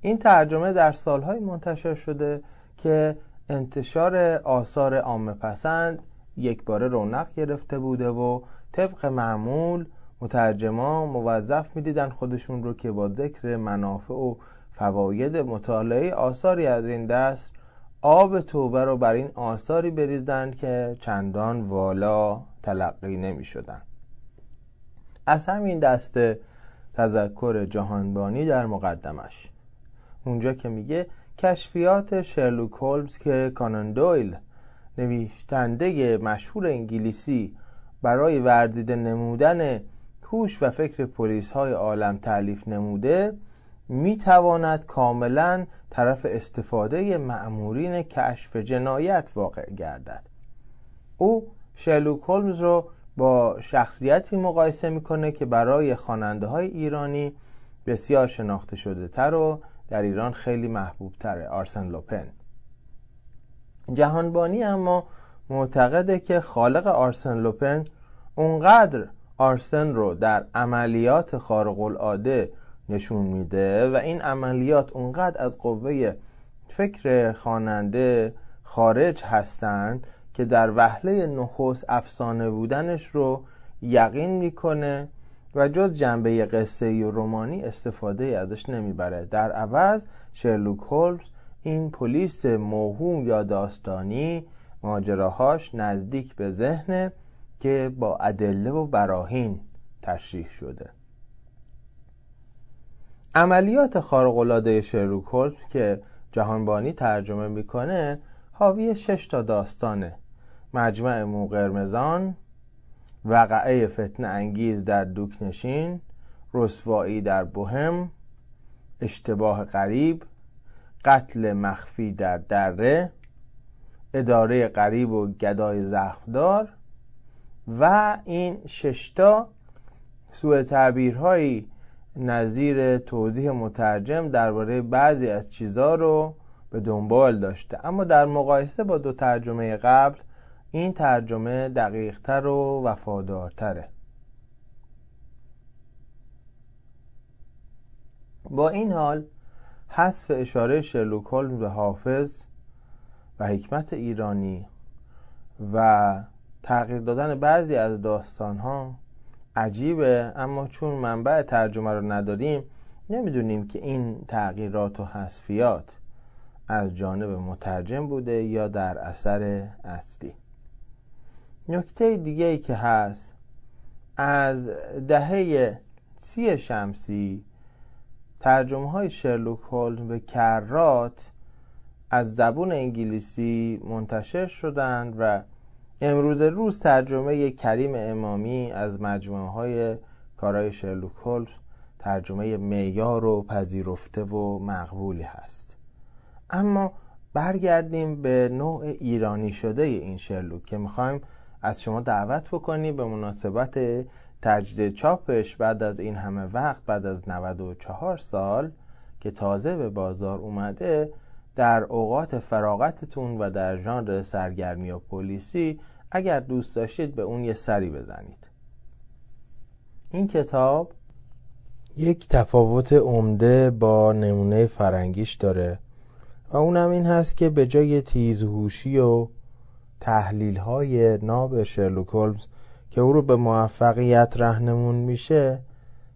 این ترجمه در سالهای منتشر شده که انتشار آثار عامه پسند یک باره رونق گرفته بوده و طبق معمول مترجما موظف می‌دیدن خودشون رو که با ذکر منافع و فواید مطالعه آثاری از این دست آب توبه رو بر این آثاری بریزدن که چندان والا تلقی نمی شدن. از همین دسته تذکر جهانبانی در مقدمش اونجا که میگه کشفیات شرلوک هولمز که کانان دویل نویشتنده مشهور انگلیسی برای ورزیده نمودن هوش و فکر پلیس های عالم تعلیف نموده می تواند کاملا طرف استفاده معمورین کشف جنایت واقع گردد. او شرلوک هولمز رو با شخصیتی مقایسه می‌کنه که برای خواننده های ایرانی بسیار شناخته شده تر و در ایران خیلی محبوب تره آرسن لوپن. جهانبانی اما معتقده که خالق آرسن لوپن اونقدر آرسن رو در عملیات خارق العاده نشون میده و این عملیات اونقدر از قوه فکر خواننده خارج هستند که در وهله نخست افسانه بودنش رو یقین می‌کنه و جز جنبه قصه و رومانی استفاده ازش نمی‌بره. در عوض شرلوک هولمز این پلیس موهوم یا داستانی ماجراهاش نزدیک به ذهنه که با ادله و براهین تشریح شده. عملیات خارق‌العاده شرلوک هولمز که جهانبانی ترجمه می‌کنه حاوی شش تا داستانه. مجمع مو قرمزان وقعه فتن انگیز در دوکنشین رسوایی در بوهم اشتباه غریب قتل مخفی در دره اداره غریب و گدای زخمدار و این ششتا سوء تعبیرهایی نظیر توضیح مترجم درباره بعضی از چیزها رو به دنبال داشته. اما در مقایسه با دو ترجمه قبل این ترجمه دقیقتر و وفادارتره. با این حال حذف اشاره شرلوک هولمز به حافظ و حکمت ایرانی و تغییر دادن بعضی از داستان ها عجیبه اما چون منبع ترجمه رو نداریم نمی‌دونیم که این تغییرات و حذفیات از جانب مترجم بوده یا در اثر اصلی. نکته دیگه ای که هست از دهه سی شمسی ترجمه های شرلوک هولمز به کرات از زبون انگلیسی منتشر شدند و امروز روز ترجمه کریم امامی از مجموعه های کارهای شرلوک هولمز ترجمه معیار و پذیرفته و مقبولی هست. اما برگردیم به نوع ایرانی شده این شرلوک که می‌خوایم از شما دعوت بکنیم به مناسبت تجدید چاپش بعد از این همه وقت بعد از 94 سال که تازه به بازار اومده در اوقات فراغتتون و در ژانر سرگرمی و پلیسی اگر دوست داشتید به اون یه سری بزنید. این کتاب یک تفاوت عمده با نمونه فرنگیش داره و اونم این هست که به جای تیزهوشی و تحلیل های ناب شرلوک هولمز که او رو به موفقیت رهنمون میشه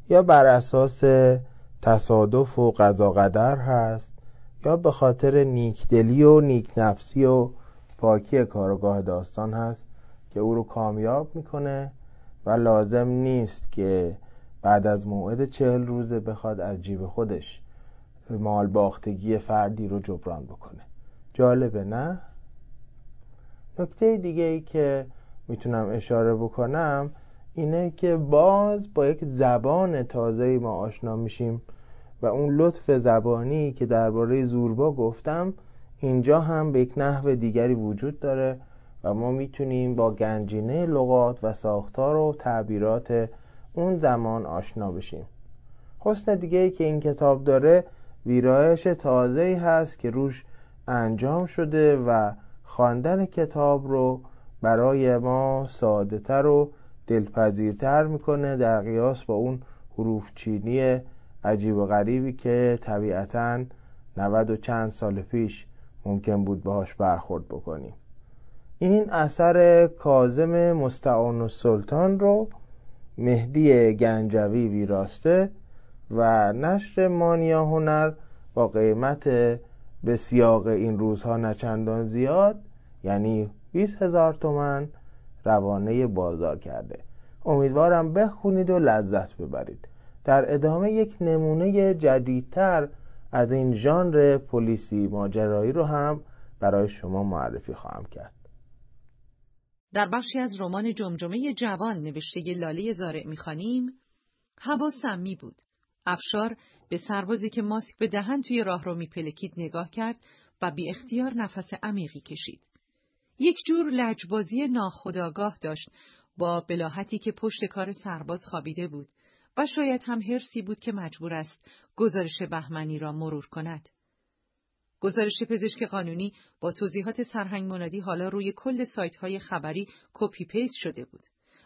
یا بر اساس تصادف و قضا قدر هست یا به خاطر نیکدلی و نیک نفسی و پاکی کارگاه داستان هست که او رو کامیاب می‌کنه و لازم نیست که بعد از موعد چهل روزه بخواد از جیب خودش مال باختگی فردی رو جبران بکنه جالبه نه؟ نکته دیگه ای که می‌تونم اشاره بکنم اینه که باز با یک زبان تازه ما آشنا میشیم و اون لطف زبانی که درباره زوربا گفتم اینجا هم به یک نحو دیگری وجود داره و ما می‌تونیم با گنجینه لغات و ساختار و تعبیرات اون زمان آشنا بشیم. حسن دیگه ای که این کتاب داره ویرایش تازه هست که روش انجام شده و خواندن کتاب رو برای ما ساده تر و دلپذیرتر می‌کنه در قیاس با اون حروف چینی عجیب و غریبی که طبیعتا 90 و چند سال پیش ممکن بود باهاش برخورد بکنیم. این اثر کازم مستعان و سلطان رو مهدی گنجوی ویراسته و نشر مانیا هنر با قیمت به سیاق این روزها نچندان زیاد یعنی 20 هزار تومن روانه بازار کرده. امیدوارم بخونید و لذت ببرید. در ادامه یک نمونه جدیدتر از این ژانر پلیسی ماجرایی رو هم برای شما معرفی خواهم کرد. در بخشی از رمان جمجمه جوان نوشته لاله زارع می‌خوانیم هوا سمی بود. افشار به سربازی که ماسک به دهن توی راه رو میپلکید نگاه کرد و بی اختیار نفس عمیقی کشید. یک جور لجبازی ناخداگاه داشت با بلاحتی که پشت کار سرباز خوابیده بود. و شاید هم هرسی بود که مجبور است گزارش بهمنی را مرور کند. گزارش پزشک قانونی با توضیحات سرهنگ منادی حالا روی کل سایت های خبری کپی پیست شده بود.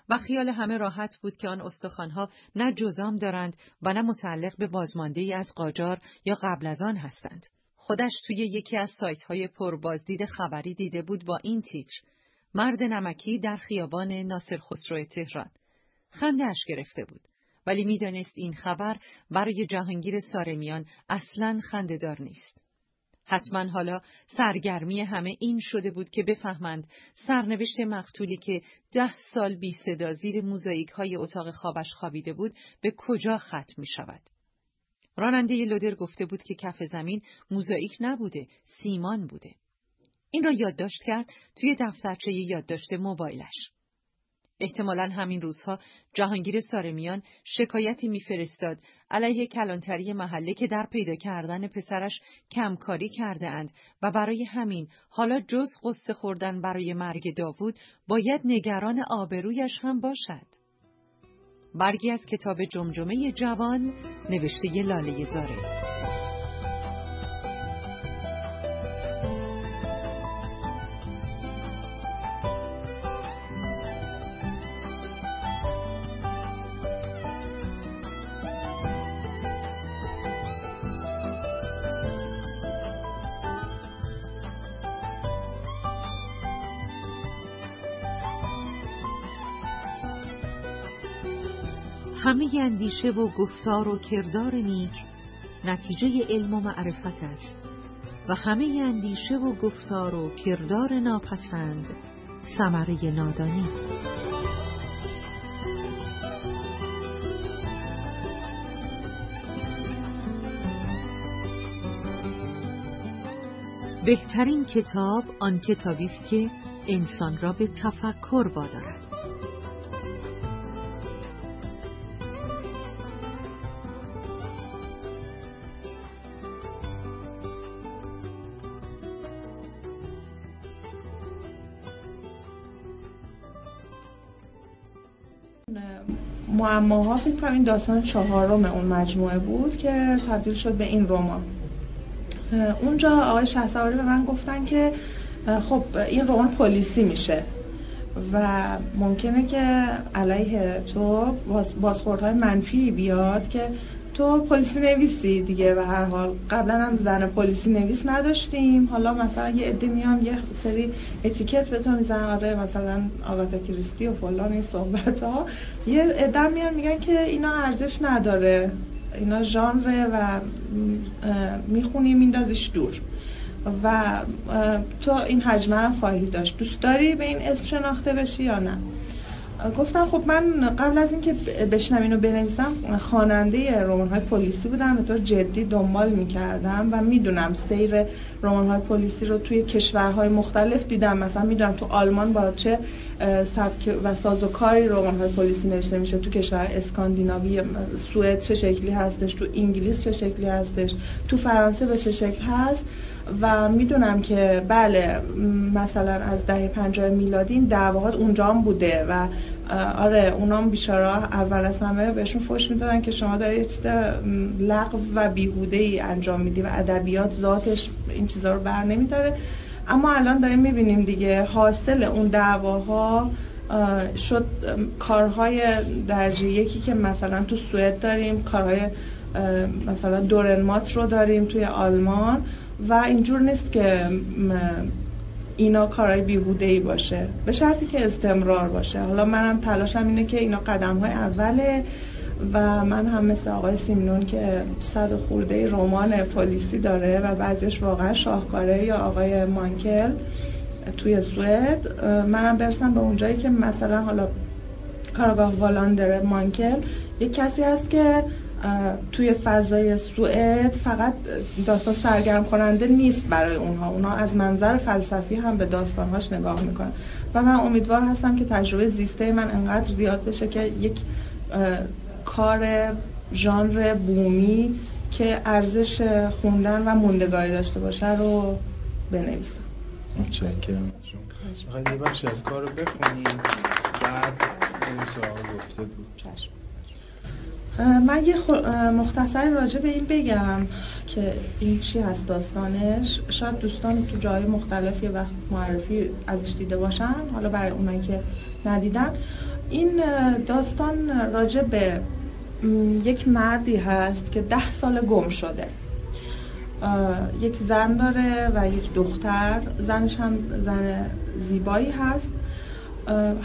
و خیال همه راحت بود که آن استخوانها نه جزام دارند و نه متعلق به بازمانده از قاجار یا قبل از آن هستند. خودش توی یکی از سایت های پربازدید خبری دیده بود با این تیتر مرد نمکی در خیابان ناصر خسرو تهران. خنده اش گرفته بود. ولی می‌دانست این خبر برای جهانگیر سارمیان اصلا خندهدار نیست. حتما حالا سرگرمی همه این شده بود که بفهمند سرنوشت مقتولی که ده سال بی صدا زیر موزاییک های اتاق خوابش خوابیده بود به کجا ختم می شود. راننده لودر گفته بود که کف زمین موزاییک نبوده، سیمان بوده. این را یادداشت کرد توی دفترچه یادداشت موبایلش. احتمالا همین روزها جهانگیر سارمیان شکایتی میفرستاد علیه کلانتری محله که در پیدا کردن پسرش کمکاری کرده اند و برای همین حالا جز قصه خوردن برای مرگ داوود باید نگران آبرویش هم باشد. برگی از کتاب جمجمه جوان نوشته لاله زاره اندیشه و گفتار و کردار نیک نتیجه علم و معرفت است و همه اندیشه و گفتار و کردار ناپسند ثمره نادانی. بهترین کتاب آن کتابی است که انسان را به تفکر وادارد. معماها فکر کنم این داستان چهارم اون مجموعه بود که تبدیل شد به این رمان. اونجا آقای شهسواری به من گفتن که خب این رمان پلیسی میشه و ممکنه که علیه تو بازخوردهای منفی بیاد که تو پلیسی نویسی دیگه و هر حال. قبلا هم زن پلیسی نویس نداشتیم. حالا مثلا یه عده میان یه سری اتیکت به تو میزن آره مثلا آگاتا کریستی و فلان این صحبت ها یه عده میان میگن که اینا ارزش نداره. اینا ژانره و می‌خونی میندازیش دور. و تو این حجمه هم خواهی داشت. دوست داری به این اسم شناخته بشی یا نه؟ گفتم خب من قبل از اینکه بشنم اینو بنویسم خواننده رمان های پلیسی بودم به طور جدی دنبال می‌کردم و می‌دونم سیر رمان های پلیسی رو توی کشورهای مختلف دیدم. مثلا می‌دونم تو آلمان با چه سبک و سازوکاری رمان های پلیسی نوشته میشه تو کشور اسکاندیناوی سوئد چه شکلی هستش تو انگلیس چه شکلی هستش تو فرانسه به چه شکل هست. و می‌دونم که بله مثلا از دهه پنجاه میلادی این دعواهات اونجا هم بوده و آره اونام بیچاره اول از همه بهشون فوش می‌دادن که شما دارید چیز لغو و بیهوده ای انجام میدی و ادبیات ذاتش این چیزها رو بر نمیداره. اما الان داریم می‌بینیم دیگه حاصل اون دعواها شد کارهای درجه یکی که مثلا تو سوئد داریم کارهای مثلا دورنمات رو داریم توی آلمان. و اینجور نیست که اینا کارهای بیهوده ای باشه. به شرطی که استمرار باشه. حالا منم تلاشم اینه که اینا قدم های اوله و من هم مثل آقای سیمنون که صد خورده رمان پلیسی داره و بعضیش واقعا شاهکاره یا آقای مانکل توی سوئد منم برسم به اونجایی که مثلا حالا کارگاه والاندر مانکل یک کسی هست که توی فضای سوئد فقط داستان سرگرم کننده نیست برای اونها. اونها از منظر فلسفی هم به داستانهاش نگاه می‌کنن. و من امیدوار هستم که تجربه زیسته من انقدر زیاد بشه که یک کار ژانر بومی که ارزش خوندن و موندگاری داشته باشه رو بنویسم. متشکرم. می‌خواید یه بخشی از کار رو بخونیم بعد بریم سراغ گفته بود. چشم. من یه مختصری راجع به این بگم که این چی هست داستانش. شاید دوستان تو جای مختلف یه وقت معرفی ازش دیده باشن. حالا برای اونایی که ندیدن. این داستان راجع به یک مردی هست که ده سال گم شده. یک زن داره و یک دختر. زنش هم زن زیبایی هست.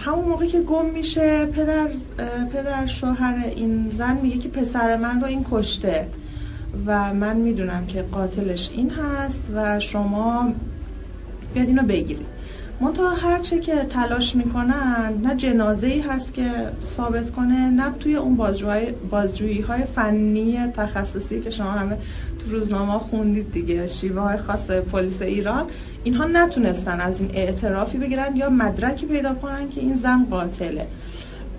همون موقع که گم میشه پدر پدر شوهر این زن میگه که پسر من رو این کشته. و من می‌دونم که قاتلش این هست و شما بیاد اینو بگیرید. منتها هرچه که تلاش می‌کنن نه جنازه ای هست که ثابت کنه نه توی اون بازجویی های فنی تخصصی که شما همه روزنامه خوندید دیگه شیوه های خاص پلیس ایران. اینها نتونستن از این اعترافی بگیرن یا مدرکی پیدا کنن که این زن قاتله.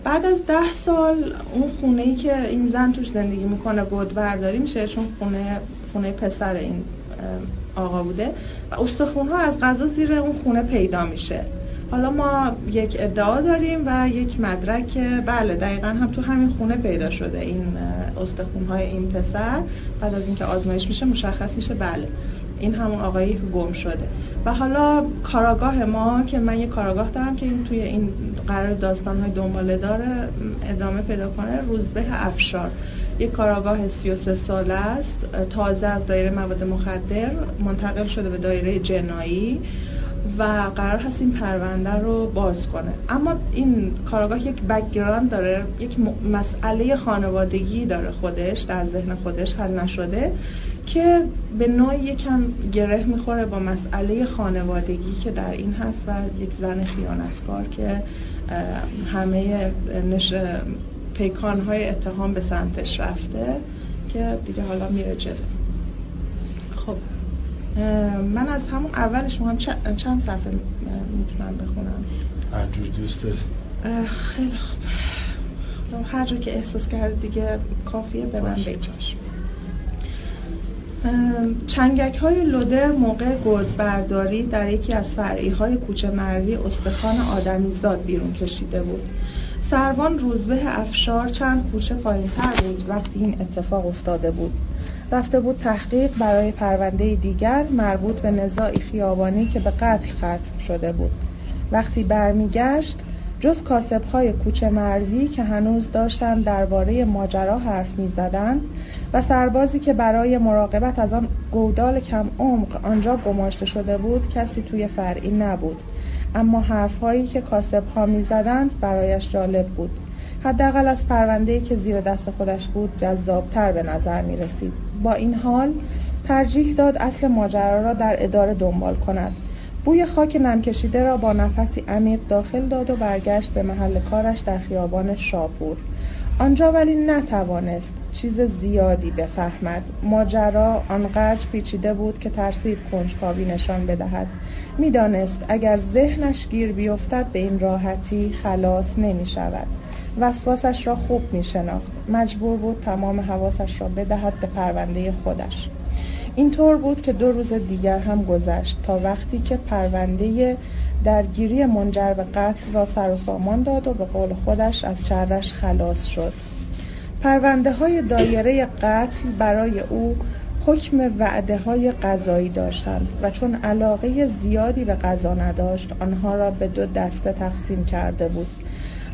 بعد از ده سال اون خونه ای که این زن توش زندگی می‌کنه گود برداری میشه چون خونه خونه پسر این آقا بوده. و استخون ها از غذا زیر اون خونه پیدا میشه. حالا ما یک ادعا داریم و یک مدرک بله دقیقا هم تو همین خونه پیدا شده این استخون های این پسر. بعد از اینکه آزمایش میشه مشخص میشه بله این همون آقایی که گم شده. و حالا کاراگاه ما که من یه کاراگاه دارم که این توی این قرار داستان های دنباله داره ادامه پیدا کنه روزبه افشار. یک کاراگاه 33 ساله است تازه از دایره مواد مخدر منتقل شده به دایره جنایی. و قرار هست این پرونده رو باز کنه. اما این کاراگاه یک بکگراند داره یک مسئله خانوادگی داره خودش در ذهن خودش حل نشده که به نوعی یکم گره می‌خوره با مسئله خانوادگی که در این هست و یک زن خیانتکار که همه نش... پیکانهای اتهام به سمتش رفته که دیگه حالا میره جلو. من از همون اولش می‌خوام چند صفحه می‌تونم بخونم. هر جور دوست خیلی خوب. هر جا که احساس کرد دیگه کافیه به من بگیش چنگک های لودر موقع گرد برداری در یکی از فرعی های کوچه مروی استخوان آدمیزاد بیرون کشیده بود. سروان روزبه افشار چند کوچه پایین تر بود وقتی این اتفاق افتاده بود. رفته بود تحقیق برای پرونده دیگر مربوط به نزاعی خیابانی که به قتل ختم شده بود. وقتی برمیگشت جز کاسبهای کوچه مروی که هنوز داشتند درباره ماجرا حرف می‌زدند و سربازی که برای مراقبت از آن گودال کم عمق آنجا گماشته شده بود کسی توی فرعی نبود. اما حرفهایی که کاسبها می‌زدند برایش جالب بود. حداقل از پرونده‌ای که زیر دست خودش بود جذابتر به نظر می رسید. با این حال ترجیح داد اصل ماجرا را در اداره دنبال کند. بوی خاک نم کشیده را با نفسی عمیق داخل داد و برگشت به محل کارش در خیابان شاپور. آنجا ولی نتوانست چیز زیادی بفهمد. ماجرا آنقدر پیچیده بود که ترسید کنجکاوی نشان بدهد. می‌دانست اگر ذهنش گیر بیفتد به این راحتی خلاص نمی شود وسواسش را خوب می شناخت مجبور بود تمام حواسش را بدهد به پرونده خودش. اینطور بود که دو روز دیگر هم گذشت تا وقتی که پرونده درگیری منجر به قتل را سر و سامان داد و به قول خودش از شرش خلاص شد. پرونده های دایره قتل برای او حکم وعده های غذایی داشتند و چون علاقه زیادی به غذا نداشت آنها را به دو دسته تقسیم کرده بود.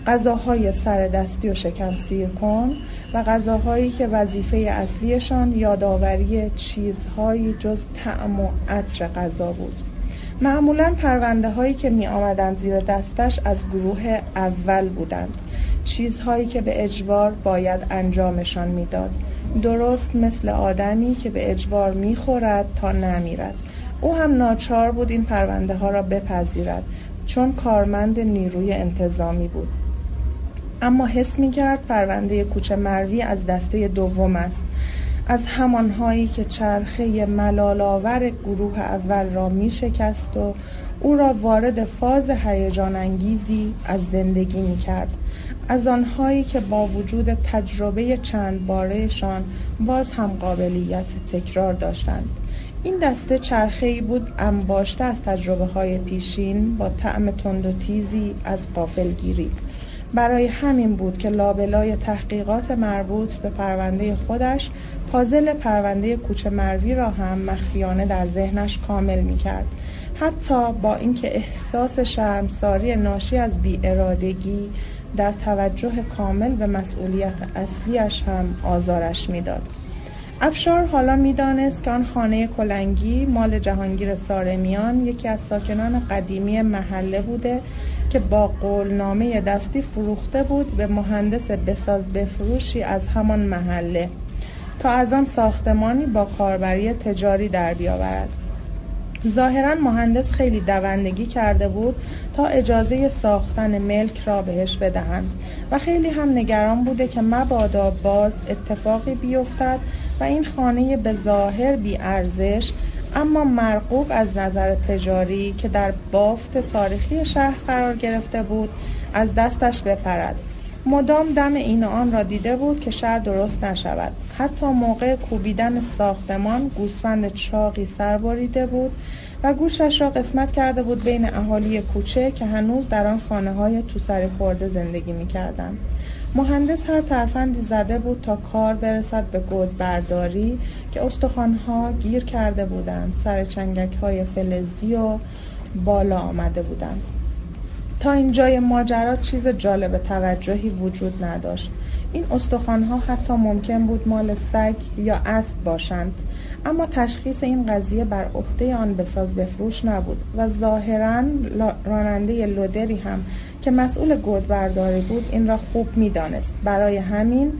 غذاهای سر دستی و شکم سیر کن و غذاهایی که وظیفه اصلیشان یادآوری چیزهایی جز طعم و عطر غذا بود. معمولا پرونده هایی که می آمدند زیر دستش از گروه اول بودند. چیزهایی که به اجبار باید انجامشان می‌داد. درست مثل آدمی که به اجبار می‌خورد تا نمیرد. او هم ناچار بود این پرونده ها را بپذیرد چون کارمند نیروی انتظامی بود. اما حس می کرد پرونده کوچه مروی از دسته دوم است. از همانهایی که چرخه ملالاور گروه اول را می شکست و او را وارد فاز هیجان انگیزی از زندگی می کرد از آنهایی که با وجود تجربه چند بارهشان باز هم قابلیت تکرار داشتند. این دسته چرخه ای بود انباشته از تجربه های پیشین با طعم تند و تیزی از قافلگیری برای همین بود که لابلای تحقیقات مربوط به پرونده خودش پازل پرونده کوچه مروی را هم مخفیانه در ذهنش کامل می کرد. حتی با اینکه احساس شرمساری ناشی از ارادگی در توجه کامل به مسئولیت اصلیش هم آزارش می‌داد. افشار حالا می‌دانست که آن خانه کلنگی مال جهانگیر سارمیان یکی از ساکنان قدیمی محله بوده که با قولنامه دستی فروخته بود به مهندس بساز بفروشی از همان محله. تا از آن ساختمانی با کاربری تجاری در بیاورد. ظاهرا مهندس خیلی دوندگی کرده بود تا اجازه ساختن ملک را بهش بدهند و خیلی هم نگران بوده که مبادا باز اتفاقی بیفتد و این خانه به ظاهر بی ارزش اما مرغوب از نظر تجاری که در بافت تاریخی شهر قرار گرفته بود از دستش بپرد مدام دم این و آن را دیده بود که شهر درست نشود حتی موقع کوبیدن ساختمان گوسفند چاقی سر بریده بود و گوشش را قسمت کرده بود بین اهالی کوچه که هنوز در آن خانه های تو خورده زندگی می کردن. مهندس هر ترفندی زده بود تا کار برسد به گود برداری که استخوانها گیر کرده بودند. سر چنگک های فلزی و بالا آمده بودند. تا اینجای ماجرا چیز جالب توجهی وجود نداشت. این استخوانها حتی ممکن بود مال سگ یا اسب باشند اما تشخیص این قضیه بر عهده آن بساز بفروش نبود و ظاهرا راننده لودری هم که مسئول گودبرداری بود این را خوب می‌دانست. برای همین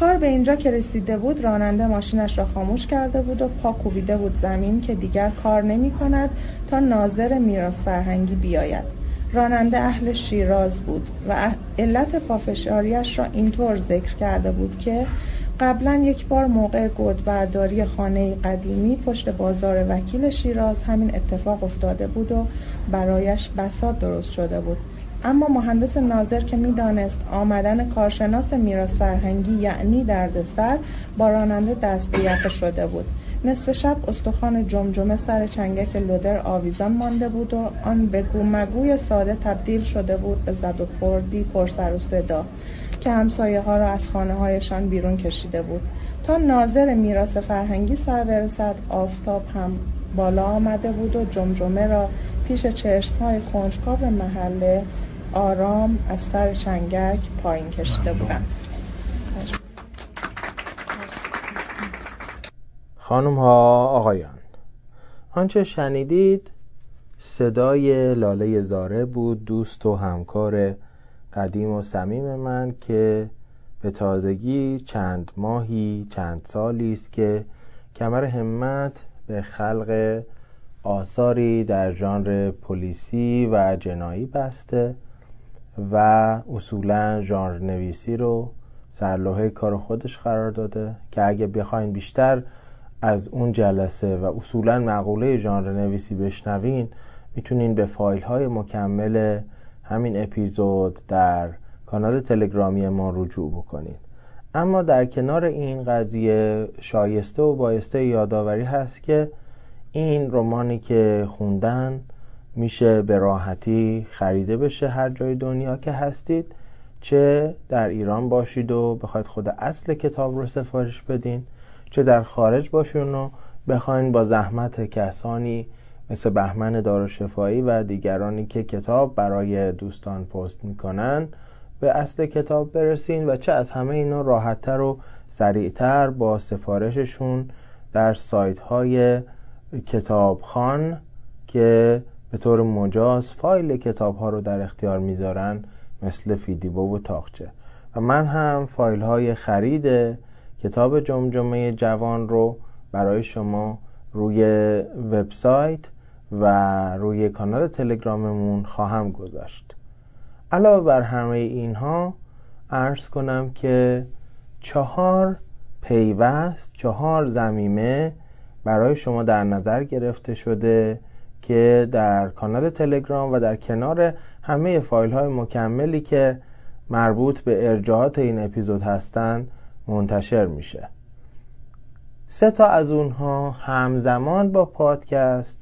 کار به اینجا که رسیده بود راننده ماشینش را خاموش کرده بود و پا کوبیده بود زمین که دیگر کار نمی کند تا ناظر میراث فرهنگی بیاید. راننده اهل شیراز بود و علت پافشاریش را اینطور ذکر کرده بود که قبلا یک بار موقع گودبرداری خانه قدیمی پشت بازار وکیل شیراز همین اتفاق افتاده بود و برایش بساط درست شده بود. اما مهندس ناظر که می‌دانست آمدن کارشناس میراث فرهنگی یعنی دردسر با راننده دست به شده بود. نصف شب استخوان جمجمه سر چنگک لودر آویزان مانده بود و آن بگو مگوی ساده تبدیل شده بود به زد و خوردی پر سر و صدا که همسایه ها را از خانه هایشان بیرون کشیده بود. تا ناظر میراث فرهنگی سر برسد آفتاب هم بالا آمده بود و جمجمه را پیش چشم های کنجکاو محله آرام از سر چنگک پایین کشیده بودند خانم ها آقایان. آنچه شنیدید صدای لاله زاره بود دوست و همکار قدیم و صمیم من که به تازگی چند ماهی چند سالی است که کمر همت به خلق آثاری در ژانر پلیسی و جنایی بسته. و اصولا ژانر نویسی رو سرلوحه کار خودش قرار داده که اگه بخواین بیشتر از اون جلسه و اصولا مقوله ژانر نویسی بشنوین می‌تونین به فایل های مکمل همین اپیزود در کانال تلگرامی ما رجوع بکنید اما در کنار این قضیه شایسته و بایسته یادآوری هست که این رمانی که خوندن میشه به راحتی خریده بشه هر جای دنیا که هستید چه در ایران باشید و بخواید خود اصل کتاب رو سفارش بدین چه در خارج باشین و بخواین با زحمت کسانی مثل بهمن دارشفایی و دیگرانی که کتاب برای دوستان پست می‌کنن به اصل کتاب برسین و چه از همه اینا راحتتر و سریعتر با سفارششون در سایت های کتابخان که به طور مجاز فایل کتاب ها رو در اختیار می‌ذارن مثل فیدیبو و تاخچه. و من هم فایل های خرید کتاب جمجمه جوان رو برای شما روی وبسایت و روی کانال تلگراممون خواهم گذاشت. علاوه بر همه اینها عرض کنم که چهار پیوست چهار زمیمه برای شما در نظر گرفته شده که در کانال تلگرام و در کنار همه فایل های مکملی که مربوط به ارجاعات این اپیزود هستند منتشر میشه. سه تا از اونها همزمان با پادکست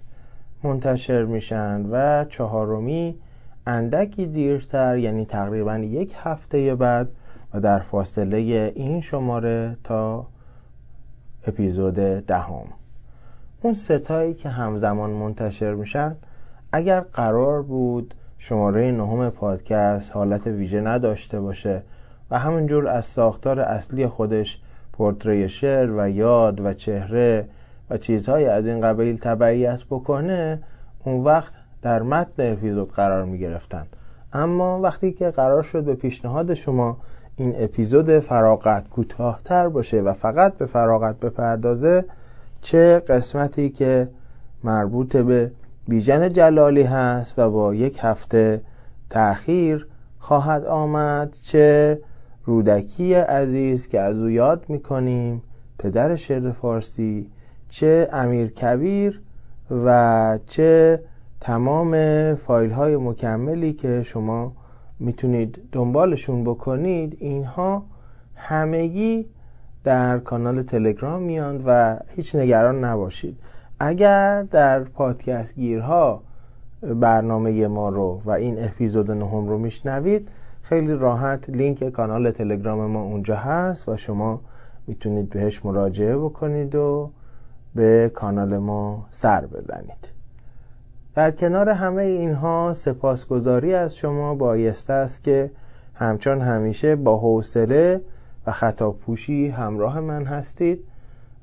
منتشر میشن و چهارمی اندکی دیرتر یعنی تقریبا یک هفته بعد و در فاصله این شماره تا اپیزود دهم. اون ستایی که همزمان منتشر میشن اگر قرار بود شماره نهم پادکست حالت ویژه نداشته باشه و همونجور از ساختار اصلی خودش پورتری شعر و یاد و چهره و چیزهای از این قبیل تبعیت بکنه اون وقت در متن اپیزود قرار می گرفتن اما وقتی که قرار شد به پیشنهاد شما این اپیزود فراغت کوتاهتر باشه و فقط به فراغت بپردازه چه قسمتی که مربوط به بیژن جلالی هست و با یک هفته تأخیر خواهد آمد چه رودکی عزیز که از او یاد می‌کنیم پدر شعر فارسی چه امیر کبیر و چه تمام فایل های مکملی که شما می‌تونید دنبالشون بکنید اینها همگی در کانال تلگرام میان و هیچ نگران نباشید. اگر در پادکست گیرها برنامه ما رو و این اپیزود نهم رو میشنوید خیلی راحت لینک کانال تلگرام ما اونجا هست و شما می‌تونید بهش مراجعه بکنید و به کانال ما سر بزنید. در کنار همه اینها سپاسگزاری از شما بایسته است که همچون همیشه با حوصله خطا پوشی همراه من هستید.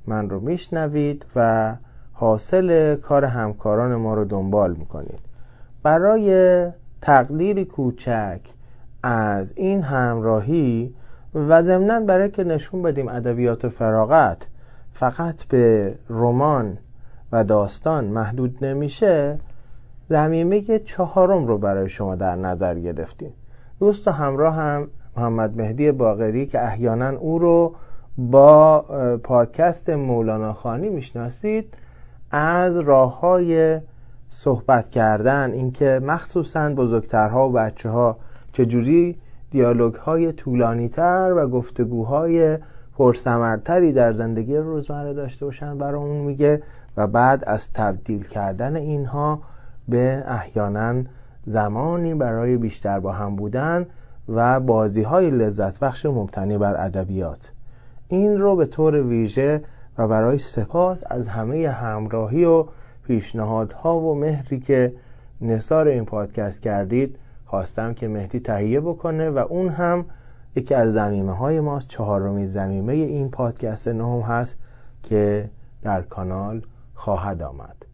من رو میشنوید و حاصل کار همکاران ما رو دنبال می‌کنید. برای تقدیری کوچک از این همراهی و ضمنا برای که نشون بدیم ادبیات فراغت فقط به رمان و داستان محدود نمیشه زمینه چهارم رو برای شما در نظر گرفتیم. دوست و همراه هم محمد مهدی باقری که احیانا او رو با پادکست مولانا خانی می‌شناسید از راه های صحبت کردن اینکه مخصوصا بزرگترها و بچه ها چجوری دیالوگ های طولانی تر و گفتگوهای پرثمرتری در زندگی روزمره داشته باشن برامون میگه و بعد از تبدیل کردن اینها به احیانا زمانی برای بیشتر با هم بودن. و بازی های لذت بخش مبتنی بر ادبیات. این رو به طور ویژه و برای سپاس از همه همراهی و پیشنهادها و مهری که نصار این پادکست کردید خواستم که مهدی تهیه بکنه و اون هم یکی از زمیمه های ماست چهارمین زمیمه این پادکست نهم هست که در کانال خواهد آمد.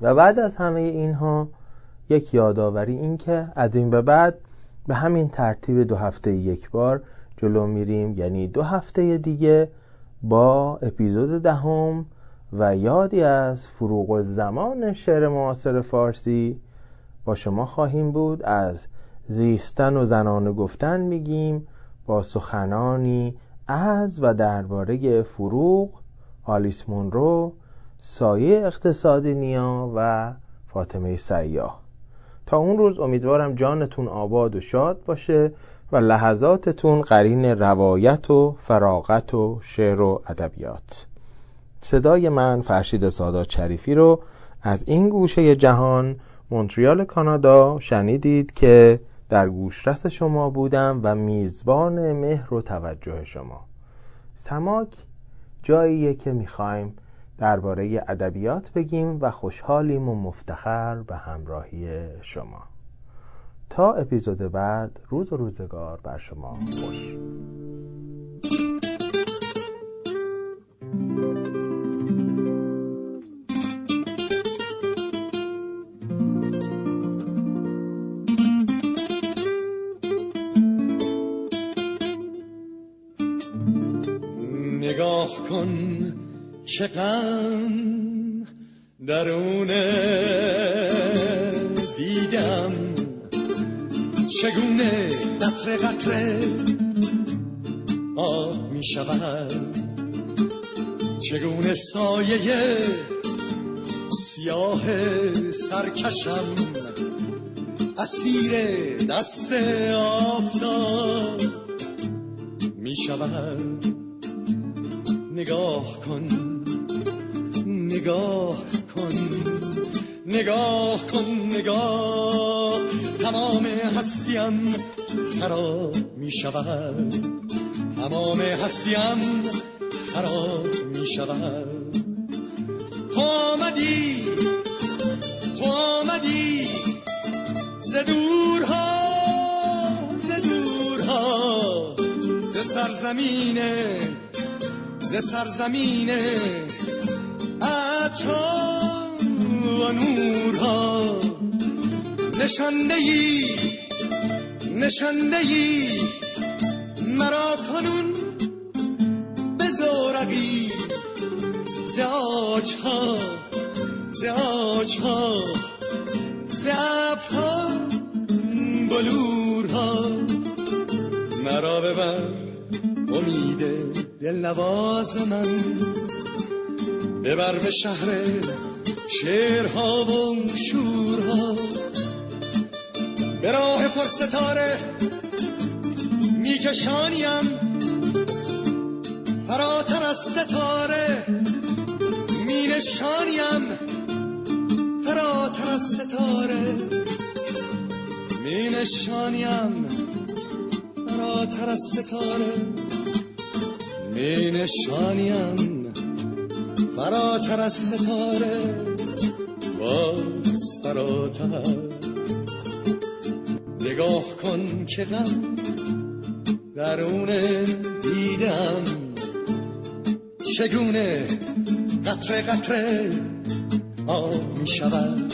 و بعد از همه اینها یک یادآوری این که از این به بعد به همین ترتیب دو هفته یک بار جلو میریم. یعنی دو هفته دیگه با اپیزود دهم و یادی از فروغ زمان شعر معاصر فارسی با شما خواهیم بود. از زیستن و زنان گفتن میگیم با سخنانی از و درباره فروغ آلیس مونرو سایه اقتصادی نیا و فاطمه سیاه تا اون روز امیدوارم جانتون آباد و شاد باشه و لحظاتتون قرین روایت و فراغت و شعر و ادبیات. صدای من فرشید سادات شریفی رو از این گوشه جهان مونتریال کانادا شنیدید که در گوشرس شما بودم و میزبان مهر و توجه شما. سماک جاییه که می‌خوایم درباره ادبیات بگیم و خوشحالیم و مفتخر به همراهی شما. تا اپیزود بعد روز و روزگار بر شما خوش. نگاه کن غم درونه دیدم. چگونه قطره قطره آب می شود چگونه سایه سیاه سرکشم اسیر دست آفتاب می شود نگاه کن. نگاه کن نگاه کن نگاه. تمام هستیم خراب می شود تمام هستیم خراب می شود تو آمدی تو آمدی. ز دورها ز دورها. ز سرزمینه ز سرزمینه. عطا و نورها نشنده ای نشنده ای. مرا کنون به زورقی. ز آجها ز آجها ز ابرها بلورها مرا ببر امید دل نواز من. ببر به شهر شعرها و شورها. به راه پر ستاره میکشانیم. فراتر از ستاره می نشانیم فراتر از ستاره می نشانیم فراتر از ستاره می نشانیم فراتر از ستاره باز فراتر. نگاه کن که غم درون دیدم. چگونه قطره قطره آب می شود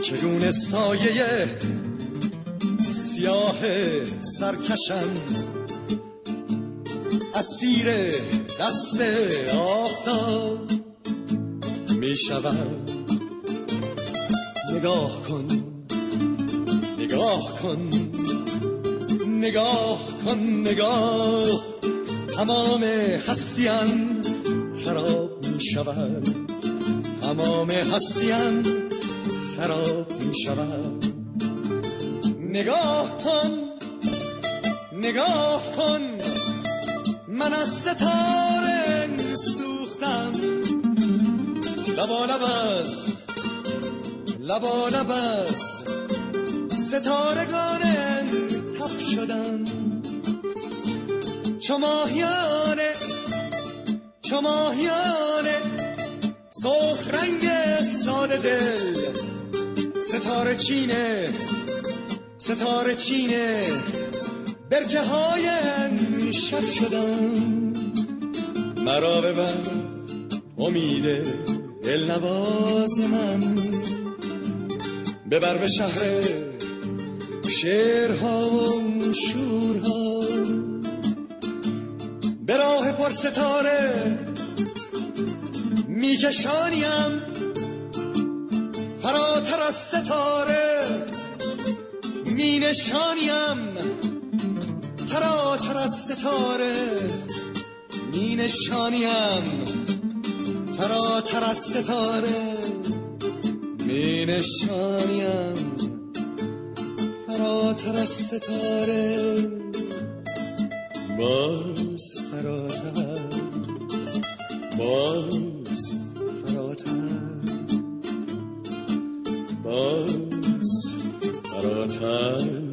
چگونه سایه سیاه سرکشم؟ اسیر دست آفتاب می شود نگاه کن نگاه کن نگاه کن نگاه. تمام هستیم خراب می شود تمام هستیم خراب می شود نگاه کن نگاه کن. من از ستاره سوختم لبا لبس لبا لبس ستارگان تب شدم. چو ماهیانه چو ماهیانه سرخ رنگ ساده دل. ستاره چینه ستاره چینه. برکه های شب شدم. مرا ببر امید دل نواز من. ببر به شهر شعرها و شورها. به راه پر ستاره میکشانیم. فراتر از ستاره می نشانیم فراتر از ستاره. می نشانیم فراتر از ستاره. می نشانیم فراتر از ستاره. باز فراتر باز فراتر باز فراتر